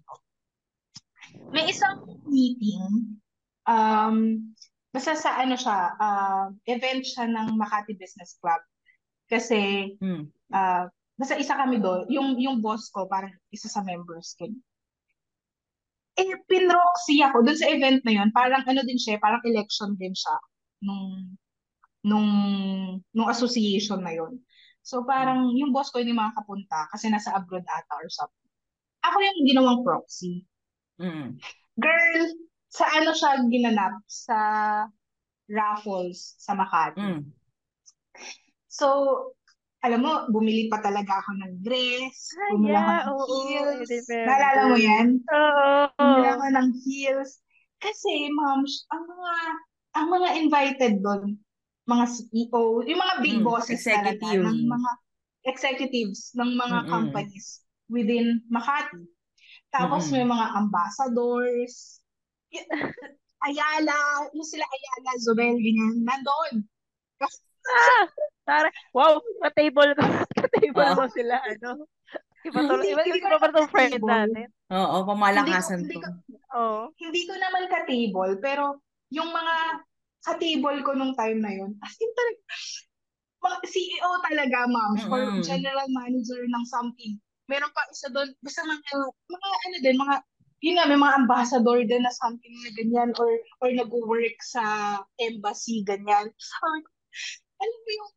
Speaker 2: May isang meeting, um, basta sa ano siya, uh, event siya ng Makati Business Club. Kasi,
Speaker 1: Mm.
Speaker 2: uh, basta isa kami doon, yung, yung boss ko, parang isa sa members ko. Eh, pinroxy ako dun sa event na yun. Parang ano din siya, parang election din siya nung, nung, nung association na yun. So, parang yung boss ko hindi makakapunta kasi nasa abroad ata or something. Ako yung ginawang proxy.
Speaker 1: Mm.
Speaker 2: Girl, sa ano siya ginanap? Sa raffles sa Makati.
Speaker 1: Mm.
Speaker 2: So, alam mo, bumili pa talaga ako ng dress,
Speaker 3: Ah,
Speaker 2: bumili ako
Speaker 3: yeah,
Speaker 2: ng
Speaker 3: oo,
Speaker 2: heels.
Speaker 3: Remember.
Speaker 2: Naalala mo yan?
Speaker 3: Oo.
Speaker 2: Bumili ako ng heels. Kasi, ma'am, ang mga, ang mga invited doon, mga CEO, yung mga big
Speaker 1: Mm,
Speaker 2: bosses talaga,
Speaker 1: executive.
Speaker 2: ng mga executives ng mga
Speaker 1: Mm-mm.
Speaker 2: companies within Makati. Tapos
Speaker 1: Mm-mm.
Speaker 2: may mga ambassadors, Ayala, yung sila Ayala, Zobel, ganyan, nandoon. Kasi,
Speaker 3: Ah! Tara. Wow, ka-table ko. ka-table
Speaker 1: Oo.
Speaker 3: mo sila, ano? Iba to,
Speaker 2: Hindi,
Speaker 3: iba,
Speaker 2: hindi ko
Speaker 3: iba
Speaker 2: naman
Speaker 3: tong friend natin.
Speaker 1: Oo,
Speaker 2: hindi ko,
Speaker 1: pamalakasan
Speaker 2: hindi
Speaker 1: to.
Speaker 2: ko,
Speaker 3: Oo.
Speaker 2: hindi ko naman ka-table, pero yung mga ka-table ko nung time na yun, as in talaga, mga CEO talaga, ma'am, or
Speaker 1: Mm-mm.
Speaker 2: general manager ng something. Meron pa isa doon, basta mga, mga ano din, mga, yun nga, may mga ambassador din na something na ganyan, or, or nag-work sa embassy, ganyan. Ko, alam mo yung,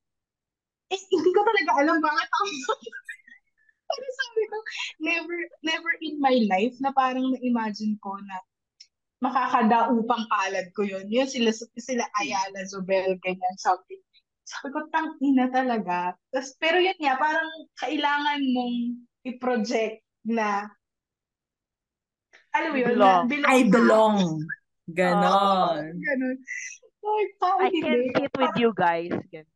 Speaker 2: eh, hindi ko talaga alam bakit ako. Pero sabi ko, never, never in my life na parang na-imagine ko na makakadaupang palad ko yun. Yun sila, sila Ayala, Zobel, ganyan, something. Sabi ko, tang ina talaga. Tas, pero yun nga, parang kailangan mong i-project na, alam mo yun, na
Speaker 3: Belong.
Speaker 2: belong
Speaker 1: I belong. Ganon.
Speaker 2: ganun. Like, parang
Speaker 3: I can
Speaker 2: hindi.
Speaker 3: sit with you guys. Ganun.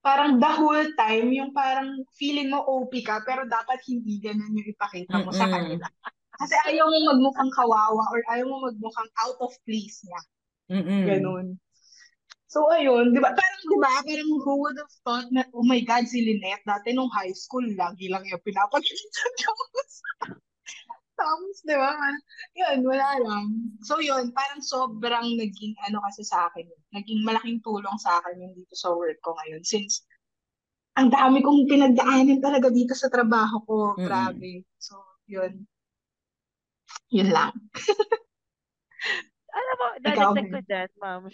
Speaker 2: Parang the whole time, yung parang feeling mo OP ka, pero dapat hindi ganun yung ipakita mo sa
Speaker 1: Mm-mm.
Speaker 2: kanila. Kasi ayaw mo magmukhang kawawa or ayaw mo magmukhang out of place niya.
Speaker 1: Mm-mm.
Speaker 2: Ganun. So, ayun, di ba? Parang, di ba? Parang who would have thought na, oh my God, si Lynette, dati nung high school, lagi lang yung pinapakita tapos, tapos, di ba? Yun, wala lang. So, yun, parang sobrang naging, ano kasi sa akin, naging malaking tulong sa akin yun dito sa work ko ngayon. Since, ang dami kong pinagdaanan talaga dito sa trabaho ko.
Speaker 1: Mm-mm.
Speaker 2: Grabe. So, yun. Yun lang.
Speaker 3: Alam mo, dadagdag ko dyan, ma'am.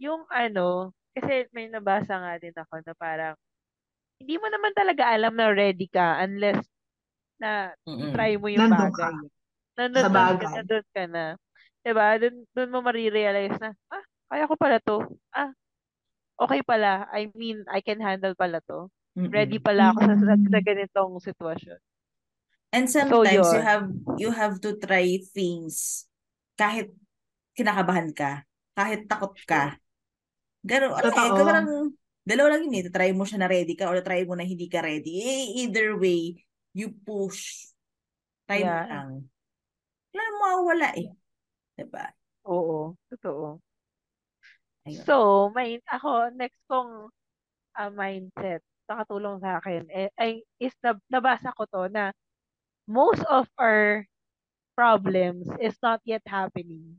Speaker 3: Yung ano, kasi may nabasa nga din ako na parang, hindi mo naman talaga alam na ready ka unless na
Speaker 1: Mm-mm.
Speaker 3: try mo yung
Speaker 2: Nandun ka.
Speaker 3: bagay. Nandun,
Speaker 2: Sa
Speaker 3: nandun,
Speaker 2: bagay.
Speaker 3: nandun ka na. Diba? Doon, doon mo marirealize na, ah, kaya ko pala to. Ah, okay pala. I mean, I can handle pala to. Ready
Speaker 1: Mm-mm.
Speaker 3: pala ako sa, sa, sa ganitong sitwasyon.
Speaker 1: And
Speaker 3: So,
Speaker 1: sometimes you
Speaker 3: yun.
Speaker 1: have you have to try things kahit kinakabahan ka, kahit takot ka. Gano, ano eh,
Speaker 2: Totoo.
Speaker 1: parang dalawa lang yun eh. Try mo siya na ready ka or try mo na hindi ka ready. Eh, either way, you push. Try mo
Speaker 3: Yeah.
Speaker 1: lang. Wala mawawala eh. Diba?
Speaker 3: Oo. Totoo.
Speaker 1: Ayun.
Speaker 3: So, may, ako, next kong ah, mindset, nakatulong sa akin, eh, ay, is na, nabasa ko to na most of our problems is not yet happening.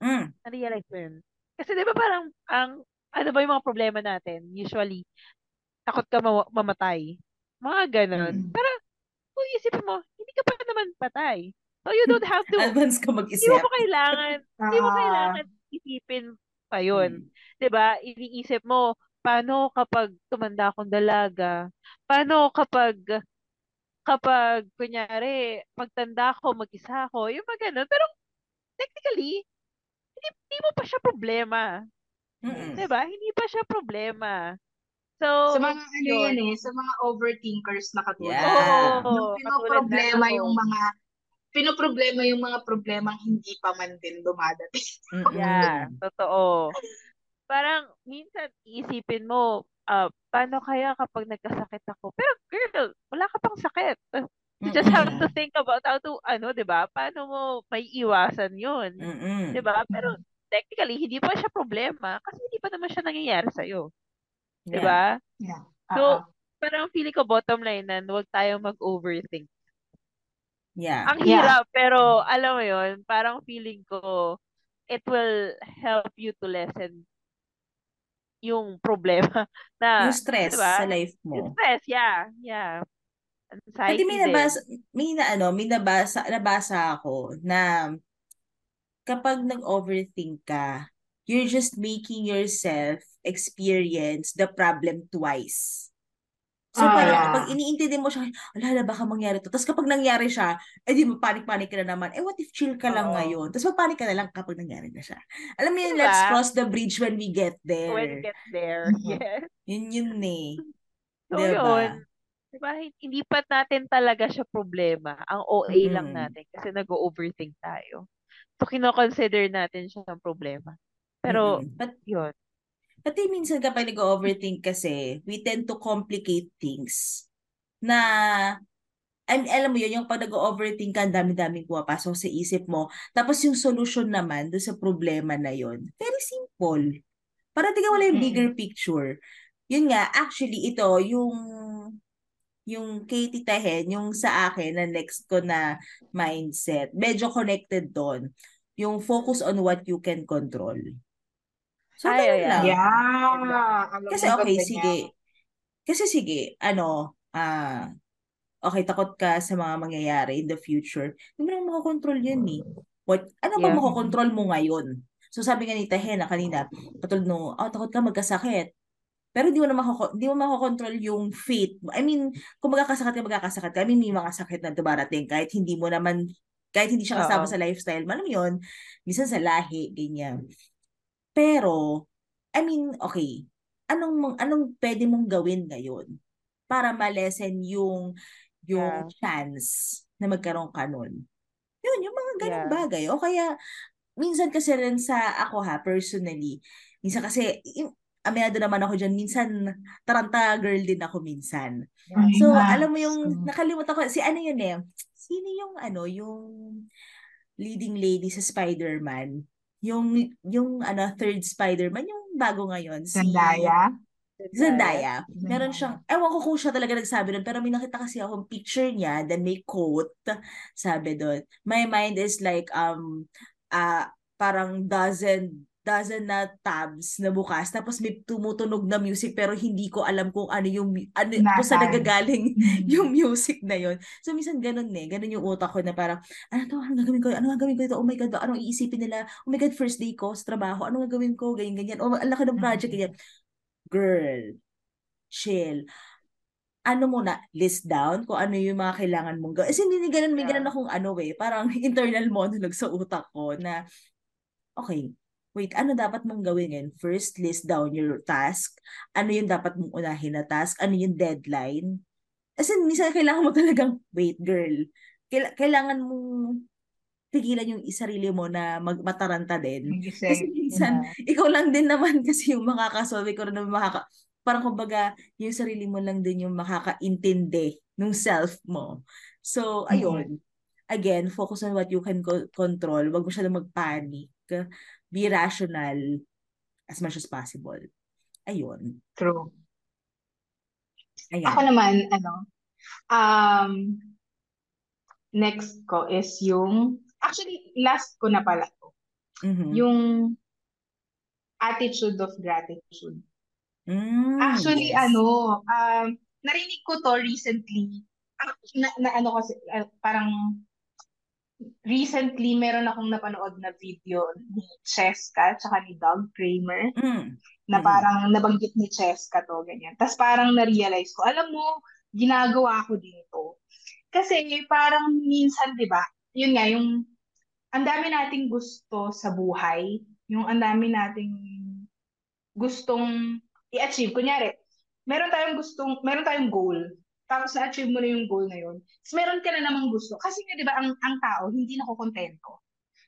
Speaker 1: Mm.
Speaker 3: Na-realize mo yun? Kasi di ba parang, ang, ano ba yung mga problema natin? Usually, takot ka ma- mamatay. Mga ganon.
Speaker 1: Mm.
Speaker 3: Pero, kung isipin mo, hindi ka pa naman patay. So you don't have to,
Speaker 1: Advance ka
Speaker 3: hindi
Speaker 1: mag-isip.
Speaker 3: mo pa kailangan, hindi mo kailangan isipin pa yun.
Speaker 1: Mm.
Speaker 3: 'Di ba? Iniisip mo, paano kapag tumanda akong dalaga? Paano kapag kapag kunyari pagtanda ko mag-isa ako, yung mga ganun. Pero technically, hindi, hindi mo pa siya problema.
Speaker 1: Mm-mm.
Speaker 3: 'Di ba? Hindi pa siya problema.
Speaker 2: sa
Speaker 3: So,
Speaker 2: mga ano
Speaker 3: yun.
Speaker 2: yan eh, sa mga overthinkers na katulad.
Speaker 1: Yeah.
Speaker 3: Oo, na
Speaker 2: pinoproblema yung mga pinoproblema yung mga problemang hindi pa man din dumadating.
Speaker 3: Yeah, totoo. Parang minsan iisipin mo, ah, paano kaya kapag nagkasakit ako? Pero girl, wala ka pang sakit. You just have to think about how to, ano, 'di ba? Paano mo may iwasan 'yun? 'Di ba? Pero technically, hindi pa siya problema kasi hindi pa naman siya nangyayari sa 'di
Speaker 1: Yeah.
Speaker 3: ba?
Speaker 2: Yeah.
Speaker 3: So,
Speaker 2: Oo.
Speaker 3: parang feeling ko bottom line na huwag tayong mag-overthink.
Speaker 1: Yeah.
Speaker 3: Ang
Speaker 2: Yeah.
Speaker 3: hirap, pero alam mo 'yun, parang feeling ko it will help you to lessen yung problema na,
Speaker 1: Yung stress
Speaker 3: 'di ba?
Speaker 1: sa life
Speaker 3: Yung
Speaker 1: mo.
Speaker 3: stress, yeah, yeah. Anxiety
Speaker 1: may
Speaker 3: din.
Speaker 1: nabasa, may na ano, may nabasa, nabasa ako na kapag nag-overthink ka, you're just making yourself experience the problem twice. So
Speaker 2: Ah,
Speaker 1: parang kapag iniintindi mo siya, ala, baka mangyari to. Tapos kapag nangyari siya, eh di mo panic-panic ka na naman. Eh what if chill ka lang
Speaker 3: Oo.
Speaker 1: ngayon? Tapos magpanic ka na lang kapag nangyari na siya. Alam mo yun,
Speaker 3: Diba?
Speaker 1: let's cross the bridge when we get
Speaker 3: When
Speaker 1: there.
Speaker 3: you get there,
Speaker 2: Mhm.
Speaker 3: yes.
Speaker 1: Yun yun eh.
Speaker 3: So
Speaker 1: Diba?
Speaker 3: yun, diba, hindi pa natin talaga siya problema. Ang OA lang
Speaker 1: Mm.
Speaker 3: natin kasi nag-overthink tayo. So kino-consider natin siya ng problema. Pero
Speaker 1: Mm-mm. But
Speaker 3: yun.
Speaker 1: Pati minsan kapag nag-overthink kasi, we tend to complicate things. Na, I mean, alam mo yun, yung pag nag-overthink ka, ang dami-daming pumapasok sa isip mo. Tapos yung solution naman doon sa problema na yun, very simple. Para di ka wala yung bigger picture. Yun nga, actually, ito, yung yung kay Tita Hen, yung sa akin, na next ko na mindset, medyo connected doon. Yung focus on what you can control. So,
Speaker 3: Ay,
Speaker 1: ganun
Speaker 3: ay,
Speaker 1: lang.
Speaker 3: ay.
Speaker 2: Yeah.
Speaker 1: Kasi okay, sige. Kasi sige, ano, ah, okay, takot ka sa mga mangyayari in the future. Hindi mo naman makakontrol yun eh. What, ano ba
Speaker 3: Yeah.
Speaker 1: makakontrol mo ngayon? So sabi nga ni Tahena kanina, katulad no, oh, takot ka magkasakit. Pero di mo na makako, di mo makakontrol yung fate. I mean, kung magkakasakit ka, magkakasakit ka. I mean, may mga sakit na dumarating kahit hindi mo naman, kahit hindi siya kasama
Speaker 3: Oo.
Speaker 1: sa lifestyle. Alam mo yun, minsan sa lahi, ganyan. Pero, I mean, okay, anong anong pwede mong gawin ngayon para malesen yung yung
Speaker 3: Yeah.
Speaker 1: chance na magkaroon ka nun? Yun, yung mga ganong
Speaker 3: Yeah.
Speaker 1: bagay. O kaya, minsan kasi rin sa ako ha, personally, minsan kasi, aminado naman ako dyan, minsan, taranta girl din ako minsan. So, alam mo yung,
Speaker 2: Mm.
Speaker 1: nakalimutan ko, si ano yun eh, sino yung ano, yung leading lady sa Spider-Man? Yung, yung ano, third Spider-Man, yung bago ngayon, si
Speaker 2: Zendaya.
Speaker 1: Zendaya. Meron siyang, ewan ko kung siya talaga nagsabi doon, pero may nakita kasi akong picture niya, then may quote, sabi doon, my mind is like, um, ah parang dozen, dozen na tabs na bukas, tapos may tumutunog na music, pero hindi ko alam kung ano yung, ano, kung saan nagagaling
Speaker 2: Mm.
Speaker 1: yung music na yon. So, minsan ganun eh. Ganun yung utak ko na parang, ano to, ano gagawin ko? Ano gagawin ko ito? Oh my God, anong iisipin nila? Oh my God, first day ko sa trabaho. Ano gagawin ko? Ganyan, ganyan. Oh, ang laki ng project,
Speaker 2: Mm.
Speaker 1: ganyan. Girl, chill. Ano muna, list down kung ano yung mga kailangan mong gawin. Kasi hindi ganun, may ganun akong ano eh, parang internal monologue sa utak ko na, okay, wait, ano dapat mong gawin ngayon? First, list down your task. Ano yung dapat mong unahin na task? Ano yung deadline? As in, minsan kailangan mo talagang, wait, girl, kaila- kailangan mong pigilan yung sarili mo na magmataranta din. Kasi minsan,
Speaker 2: Yeah.
Speaker 1: ikaw lang din naman kasi yung makakasolve, rin naman makaka... Parang kumbaga, yung sarili mo lang din yung makakaintindi ng self mo. So,
Speaker 2: Mm-mm.
Speaker 1: ayun. Again, focus on what you can co- control. Huwag mo siya na magpanic. Be rational as much as possible. Ayun.
Speaker 2: True.
Speaker 1: Ayan.
Speaker 2: Ako naman, ano, um, next ko is yung, actually, last ko na pala to.
Speaker 1: Mhm.
Speaker 2: Yung attitude of gratitude.
Speaker 1: Mm,
Speaker 2: Actually,
Speaker 1: yes.
Speaker 2: ano, um, narinig ko to recently. Na, na ano kasi, ah, parang recently, meron akong napanood na video ni Cheska tsaka ni Doug Kramer
Speaker 1: Mm.
Speaker 2: na
Speaker 1: Mm.
Speaker 2: parang nabanggit ni Cheska to, ganyan. Tapos parang na-realize ko, alam mo, ginagawa ko din to. Kasi parang minsan, di ba, yun nga, yung ang dami nating gusto sa buhay, yung ang dami nating gustong i-achieve. Kunyari, meron tayong gustong, meron tayong goal, tapos na-achieve mo na yung goal na yun. Tapos meron ka na namang gusto. Kasi nga, di ba, ang, ang tao, hindi nakokontento.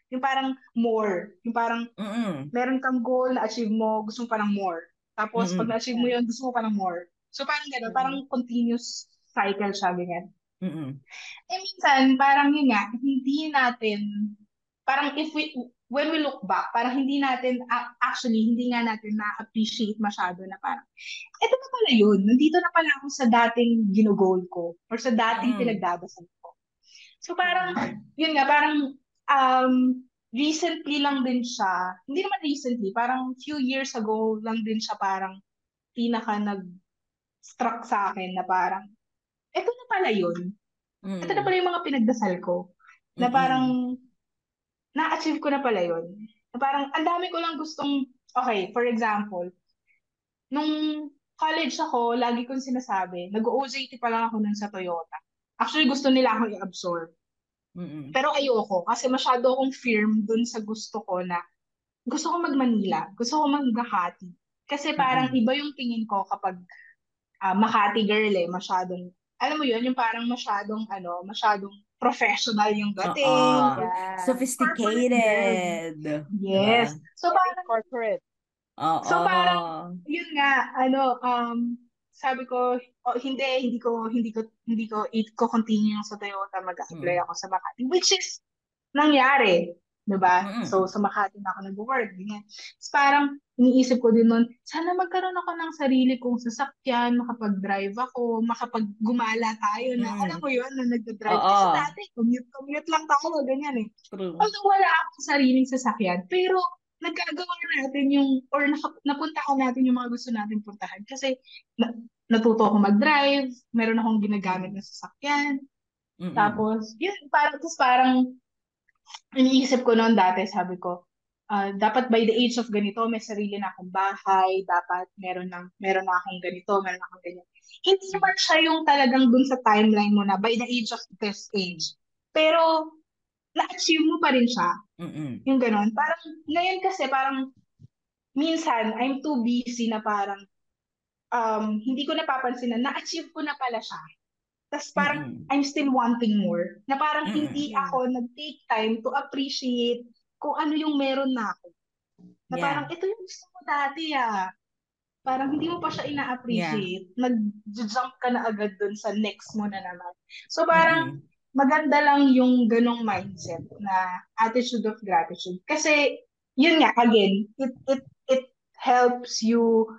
Speaker 2: Yung parang more. Yung parang,
Speaker 1: Mm-mm.
Speaker 2: meron kang goal, na-achieve mo, gusto mo parang more. Tapos,
Speaker 1: Mm-mm.
Speaker 2: pag na-achieve mo yun, gusto mo parang more. So, parang gano'n, parang continuous cycle siya, ganyan.
Speaker 1: Mm-mm.
Speaker 2: Eh, minsan, parang yun nga, hindi natin, parang if we, when we look back, parang hindi natin, actually, hindi nga natin na-appreciate masyado na parang, eto na pala yun, nandito na pala ako sa dating ginugol ko, or sa dating
Speaker 1: Mm.
Speaker 2: pinagdadasal ko. So parang, yun nga, parang, um, recently lang din siya, hindi naman recently, parang few years ago lang din siya parang pinaka nag-struck sa akin na parang, eto na pala yun.
Speaker 1: Mm-mm.
Speaker 2: Ito na pala yung mga pinagdasal ko. Na parang, na-achieve ko na pala yun. Parang, ang dami ko lang gustong, okay, for example, nung college ako, lagi kong sinasabi, nag-OJT pa lang ako nun sa Toyota. Actually, gusto nila akong i-absorb.
Speaker 1: Mm-mm.
Speaker 2: Pero ayoko, kasi masyado akong firm dun sa gusto ko na, gusto ko mag-Manila, gusto ko mag-Makati. Kasi parang
Speaker 1: Mm-mm.
Speaker 2: iba yung tingin ko kapag ah, Makati girl eh, masyadong, alam mo yun, yung parang masyadong, ano, masyadong professional yung dating.
Speaker 1: Oo.
Speaker 3: Yeah.
Speaker 1: Sophisticated.
Speaker 2: Yes. So parang,
Speaker 3: corporate.
Speaker 1: Oo.
Speaker 2: So, parang- yun nga, ano, um, sabi ko, oh, hindi, hindi ko, hindi ko, hindi ko, it ko continue sa Toyota, mag-apply
Speaker 1: Mm.
Speaker 2: ako sa Makati, which is, nangyari, diba?
Speaker 1: Mm-mm.
Speaker 2: So, sa Makati na ako nag-work, ganyan. Tapos parang, iniisip ko din nun, sana magkaroon ako ng sarili kong sasakyan, makapag-drive ako, makapag-gumala tayo na,
Speaker 1: Mm.
Speaker 2: alam mo yun, na nagda-drive.
Speaker 1: Oo.
Speaker 2: Kasi dati, commute-commute lang tayo, ganyan eh.
Speaker 1: True.
Speaker 2: Although wala akong sariling sasakyan, pero nagkagawa natin yung, or naka- napuntahan natin yung mga gusto natin puntahan. Kasi na, natuto ako mag-drive, meron akong ginagamit na sasakyan.
Speaker 1: Mm-mm.
Speaker 2: Tapos, yun, parang, tapos parang, iniisip ko noon dati, sabi ko, ah, dapat by the age of ganito, may sarili na akong bahay, dapat meron na, meron na akong ganito, meron na akong ganyan. Hindi man siya yung talagang dun sa timeline mo na by the age of this age. Pero, na-achieve mo pa rin siya.
Speaker 1: Mm-mm.
Speaker 2: Yung ganon. Parang, ngayon kasi parang, minsan, I'm too busy na parang, um, hindi ko napapansin na na-achieve ko na pala siya. Tapos parang,
Speaker 1: Mm-mm.
Speaker 2: I'm still wanting more. Na parang
Speaker 1: Mm-mm.
Speaker 2: hindi ako nag-take time to appreciate kung ano yung meron na ako. Na
Speaker 1: Yeah.
Speaker 2: parang, ito yung gusto mo dati ah. Parang hindi mo pa siya ina-appreciate. Nag-jump ka na agad dun sa next mo na naman. So parang,
Speaker 1: Mm-mm.
Speaker 2: maganda lang yung ganong mindset na attitude of gratitude. Kasi, yun nga, again, it, it, it helps you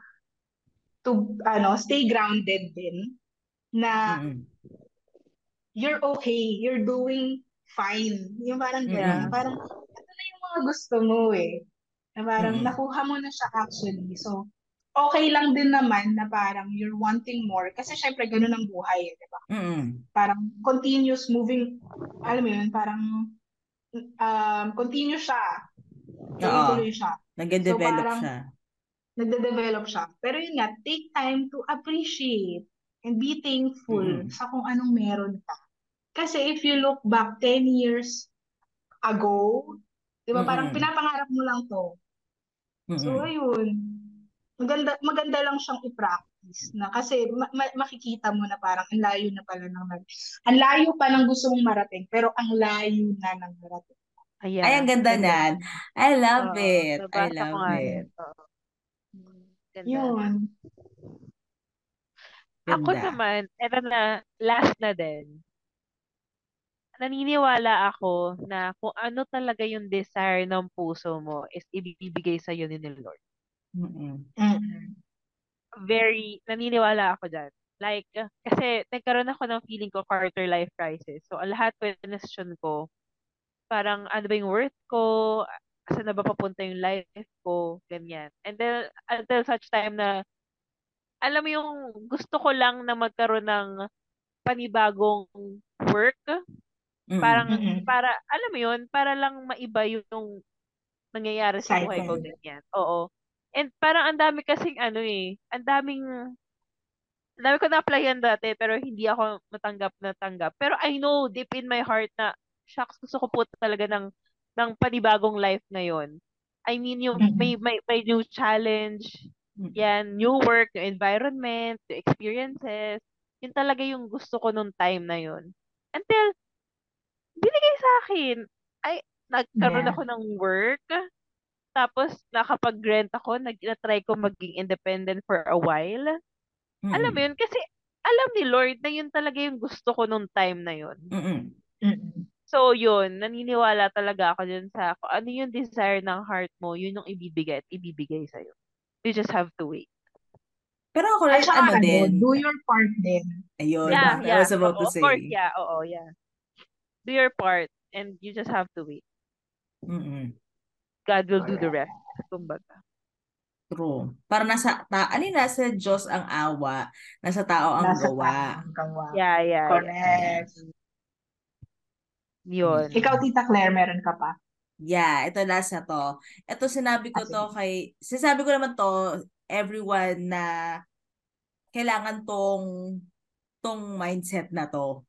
Speaker 2: to, ano, stay grounded din na
Speaker 1: Mm-mm.
Speaker 2: You're okay, you're doing fine. Yung parang gano'n,
Speaker 1: Mm-mm.
Speaker 2: parang, ito na yung mga gusto mo eh. Na parang,
Speaker 1: Mm-mm.
Speaker 2: nakuha mo na siya actually. So, okay lang din naman na parang you're wanting more. Kasi syempre, ganun ang buhay eh, di ba?
Speaker 1: Mm-mm.
Speaker 2: parang continuous moving, alam mo yun, parang um, continuous siya. Tuloy-tuloy siya.
Speaker 1: Nag-develop
Speaker 2: parang-
Speaker 1: siya.
Speaker 2: Nagde-develop siya. Pero yun nga, take time to appreciate and be thankful
Speaker 1: Mm.
Speaker 2: sa kung anong meron ka. Kasi if you look back 10 years ago, di ba, parang
Speaker 1: Mm-mm.
Speaker 2: pinapangarap mo lang to. So,
Speaker 1: Mm-mm.
Speaker 2: ayun. Maganda, maganda lang siyang i-practice na kasi ma- ma- makikita mo na parang ang layo na pala ng. Ang layo pa ng gusto mong marating, pero ang layo na ng marating.
Speaker 3: Ayan.
Speaker 1: Ay, ang ganda niyan. I love
Speaker 3: Oo,
Speaker 1: it. I
Speaker 3: nabasa ko
Speaker 1: love it.
Speaker 3: Ganda.
Speaker 2: Yun.
Speaker 3: Ako
Speaker 1: Ganda.
Speaker 3: naman, eto na, last na din. Naniniwala ako na kung ano talaga yung desire ng puso mo is ibibigay sa ni Lord.
Speaker 1: Mm-mm.
Speaker 2: Mm.
Speaker 3: Very, naniniwala ako dyan. Like, kasi nagkaroon ako ng feeling ko quarter life crisis. So, ang lahat question ko, parang ano ba yung worth ko, saan na ba papunta yung life ko, ganyan. And then, until such time na, alam mo yung gusto ko lang na magkaroon ng panibagong work
Speaker 1: Mm-mm.
Speaker 3: Parang,
Speaker 2: Mm-mm.
Speaker 3: para, alam mo yun, para lang maiba yung nangyayari sa buhay ko, ganyan. Oo. And parang ang dami kasing ano eh, ang daming, ang dami ko na-applyan dati, pero hindi ako matanggap na tanggap. Pero I know deep in my heart na, shucks, gusto ko po talaga ng, ng panibagong life ngayon. I mean, yung may, may, may new challenge, yan, new work, new environment, new experiences. Yun talaga yung gusto ko nung time na yun. Until, binigay sa akin. Ay, nagkaroon
Speaker 2: Yeah.
Speaker 3: ako ng work. Tapos, nakapag-rent ako. Nag, na-try ko maging independent for a while. Alam mo yun? Kasi, alam ni Lord na yun talaga yung gusto ko nung time na yun.
Speaker 1: Mm-mm.
Speaker 2: Mm-mm.
Speaker 3: So, yun. Naniniwala talaga ako dun sa kung ano yung desire ng heart mo, yun yung ibibigay at ibibigay sa'yo. You just have to wait.
Speaker 1: Pero ako rin, ano
Speaker 2: ano,
Speaker 1: din,
Speaker 2: do your part din.
Speaker 1: ayun,
Speaker 3: Yeah,
Speaker 2: Diba?
Speaker 1: I
Speaker 3: yeah.
Speaker 1: was about
Speaker 3: Oo,
Speaker 1: to
Speaker 3: of course,
Speaker 1: say.
Speaker 3: yeah. Oo, yeah. Do your part and you just have to wait.
Speaker 1: Mm-mm.
Speaker 3: God will do the rest. Kumbaga.
Speaker 1: True. Para nasa, ta, ano yun, nasa Diyos ang awa, nasa tao ang
Speaker 2: Nasa
Speaker 1: gawa.
Speaker 2: gawa.
Speaker 3: Yeah, yeah, yeah.
Speaker 2: Correct.
Speaker 3: Yun.
Speaker 2: Ikaw, Tita Claire, meron ka pa?
Speaker 1: Yeah, ito last na to. Ito sinabi ko
Speaker 2: Ah,
Speaker 1: to kay, sinasabi ko naman to, everyone na kailangan tong, tong mindset na to.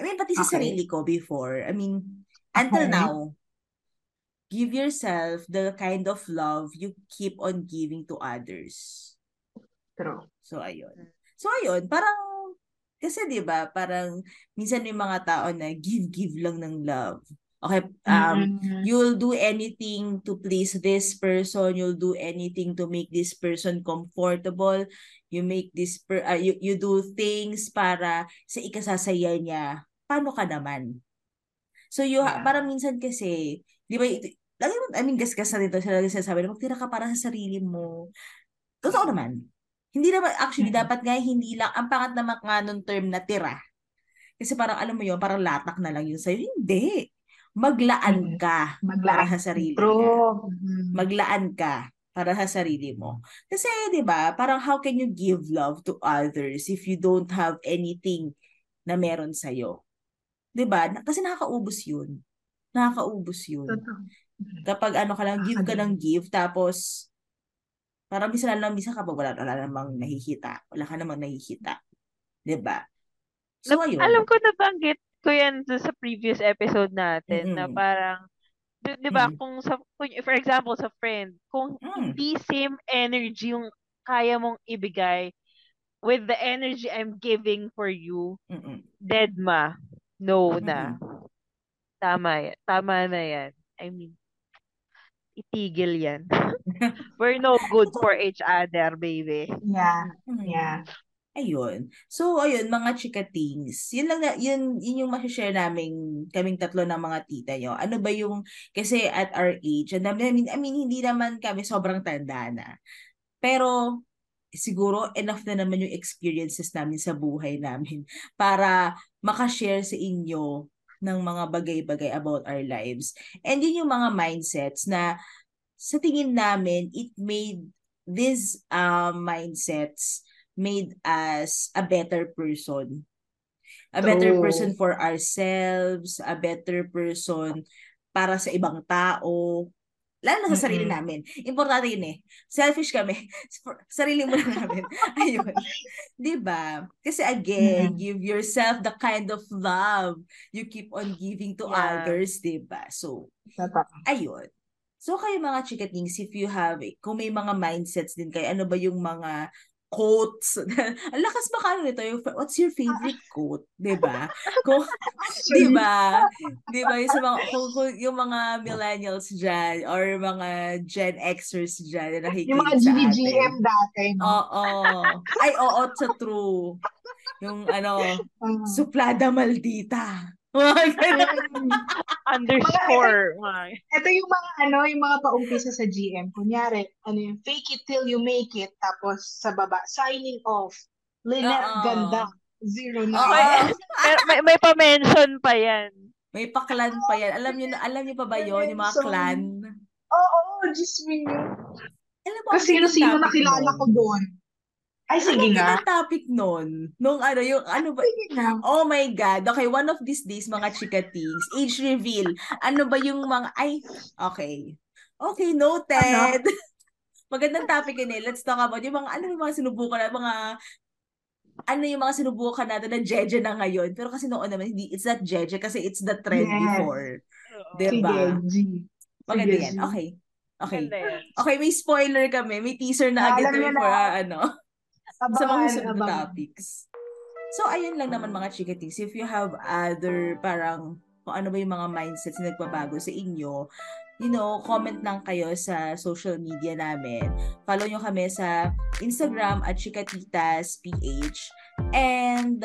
Speaker 1: I mean, pati sa
Speaker 2: Okay.
Speaker 1: sarili ko before. I mean, until
Speaker 2: Okay.
Speaker 1: now, give yourself the kind of love you keep on giving to others.
Speaker 2: True.
Speaker 1: So, ayun. So, ayun, parang, kasi 'di ba parang minsan may mga tao na give-give lang ng love. Okay, um,
Speaker 2: Mm-mm.
Speaker 1: you'll do anything to please this person, you'll do anything to make this person comfortable, you make this, per, uh, you, you do things para sa ikasasaya niya. Paano ka naman? So, you,
Speaker 2: Yeah.
Speaker 1: parang minsan kasi, di ba, ito, lagi mo, I mean, gasgas na dito, siya lagi sinasabi na magtira ka para sa sarili mo. Totoo naman. Hindi naman, actually,
Speaker 2: Mm.
Speaker 1: dapat nga hindi lang, ang pangat naman nga nung term na tira. Kasi parang, alam mo yun, parang latak na lang yun sa'yo. Hindi. Maglaan ka para
Speaker 2: Maglaan.
Speaker 1: sa sarili mo.
Speaker 2: True. Mm.
Speaker 1: Maglaan ka para sa sarili mo. Kasi, di ba, parang how can you give love to others if you don't have anything na meron sa'yo? Di ba? Na- Kasi nakakaubos yun. Nakakaubos yun.
Speaker 2: Totoo. Mm.
Speaker 1: Kapag ano ka lang, give ka ng give, tapos parang minsan lang, minsan kapag wala, wala namang nakikita. Wala ka namang nakikita. Di ba? So,
Speaker 3: Na-
Speaker 1: ayun.
Speaker 3: alam ko nabanggit ko yan sa previous episode natin na
Speaker 1: Mm-mm.
Speaker 3: parang, di, di ba,
Speaker 1: Mm.
Speaker 3: kung sa, kung, for example, sa friend, kung
Speaker 1: Mm.
Speaker 3: hindi same energy yung kaya mong ibigay with the energy I'm giving for you,
Speaker 1: Mm-mm.
Speaker 3: dead ma. No na. Tama yan. Tama na yan. I mean, itigil yan. We're no good for each other, baby.
Speaker 2: Yeah. Yeah.
Speaker 1: Ayun. So, ayun, mga chikatings. Yun lang na, yun, yun yung masashare namin, kaming tatlo ng mga tita nyo. Ano ba yung, kasi at our age, and I mean, I mean, hindi naman kami sobrang tanda na. Pero, siguro, enough na naman yung experiences namin sa buhay namin para makashare sa inyo ng mga bagay-bagay about our lives. And yun yung mga mindsets na sa tingin namin, it made these uh, mindsets made us a better person. A better
Speaker 2: True.
Speaker 1: person for ourselves, a better person para sa ibang tao, lalo na sa sarili
Speaker 2: Mm-mm.
Speaker 1: namin. Importante yun eh. Selfish kami. Sarili mo lang namin. Ayun. 'Di ba? Kasi again,
Speaker 2: Mm-mm.
Speaker 1: give yourself the kind of love you keep on giving to
Speaker 3: Yeah.
Speaker 1: others, 'di ba? So,
Speaker 2: Totoo.
Speaker 1: ayun. So kayo mga chikatings, if you have, kung may mga mindsets din kayo, ano ba yung mga quotes? Ang lakas ba kayo nito? Yung, what's your favorite quote? 'Di ba? Kung, 'di ba? 'Di ba? Yung, mga, kung, kung, yung mga millennials dyan or mga Gen Xers dyan na
Speaker 2: Yung mga
Speaker 1: atin.
Speaker 2: dati?
Speaker 1: Oo. Ay, oo, sa true. Yung ano,
Speaker 2: Mm.
Speaker 1: suplada maldita.
Speaker 3: Underscore. Mga,
Speaker 2: Ito yung mga ano, yung mga paumpisa sa GM. Kunyari, ano yung fake it till you make it. Tapos sa baba, signing off. Lynette. Ganda. Zero na.
Speaker 1: Oo.
Speaker 3: may, may, may pa-mention pa yan.
Speaker 1: May paklan pa yan. Alam niyo na, alam niyo pa ba yon yung mga clan?
Speaker 2: Oo, just me.
Speaker 1: Alam mo,
Speaker 2: Kasi sino-sino nakilala ko doon. Ay, sige
Speaker 1: Ano
Speaker 2: nga.
Speaker 1: ang topic nun? Nung ano, yung ano ba?
Speaker 2: Sige nga.
Speaker 1: Oh my God. Okay, one of these days, mga chikatings, age reveal. Ano ba yung mga, ay, okay. Okay, noted. Magandang topic yun eh. Let's talk about yung mga, ano yung mga sinubukan na, mga, ano yung mga sinubukan natin na jeje na ngayon. Pero kasi noon naman, hindi, it's not jeje kasi it's the trend
Speaker 2: Yes.
Speaker 1: before. Diba?
Speaker 2: Sige.
Speaker 1: Maganda yan. Okay. Okay. Okay, may spoiler kami. May teaser na
Speaker 2: Ah,
Speaker 1: agad kami for, ah, ano, sa mga
Speaker 2: Abangan,
Speaker 1: susunod na
Speaker 2: abangan.
Speaker 1: topics. So, ayun lang naman mga chikatings. If you have other parang kung ano ba yung mga mindsets na nagbabago sa inyo, you know, comment lang kayo sa social media namin. Follow nyo kami sa Instagram at chikatitas.ph. And,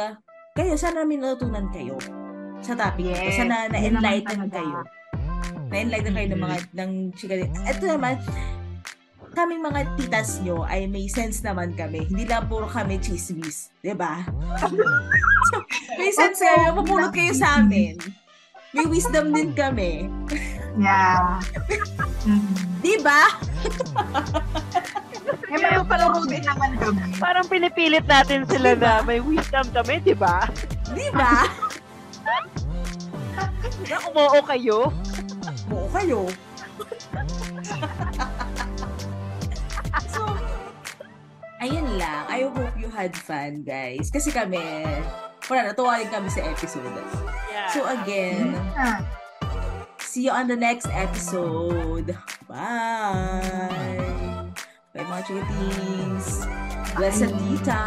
Speaker 1: kayo, sana namin natutunan kayo sa topic.
Speaker 2: Yes,
Speaker 1: Sana na-enlighten kayo. Na-enlighten kayo ng mga ng chikatitas. Ito naman, kaming mga titas nyo ay may sense naman kami. Hindi lang puro kami chismis. 'di ba? so, may sense
Speaker 2: Oo,
Speaker 1: kayo. Mapupulot kayo sa amin. May wisdom din kami.
Speaker 2: Yeah. Mm.
Speaker 1: Di ba?
Speaker 2: Eh, may palaro din naman kami.
Speaker 3: Parang pinipilit natin sila na may wisdom kami, di ba?
Speaker 1: Di ba?
Speaker 3: Na umoo kayo.
Speaker 1: Buo kayo. Ayun lang. I hope you had fun, guys. Kasi kami, wala, natuwa din kami sa episode.
Speaker 3: Yeah.
Speaker 1: So again,
Speaker 2: Ah.
Speaker 1: see you on the next episode. Bye! Bye mga chikatings! Blessed tita!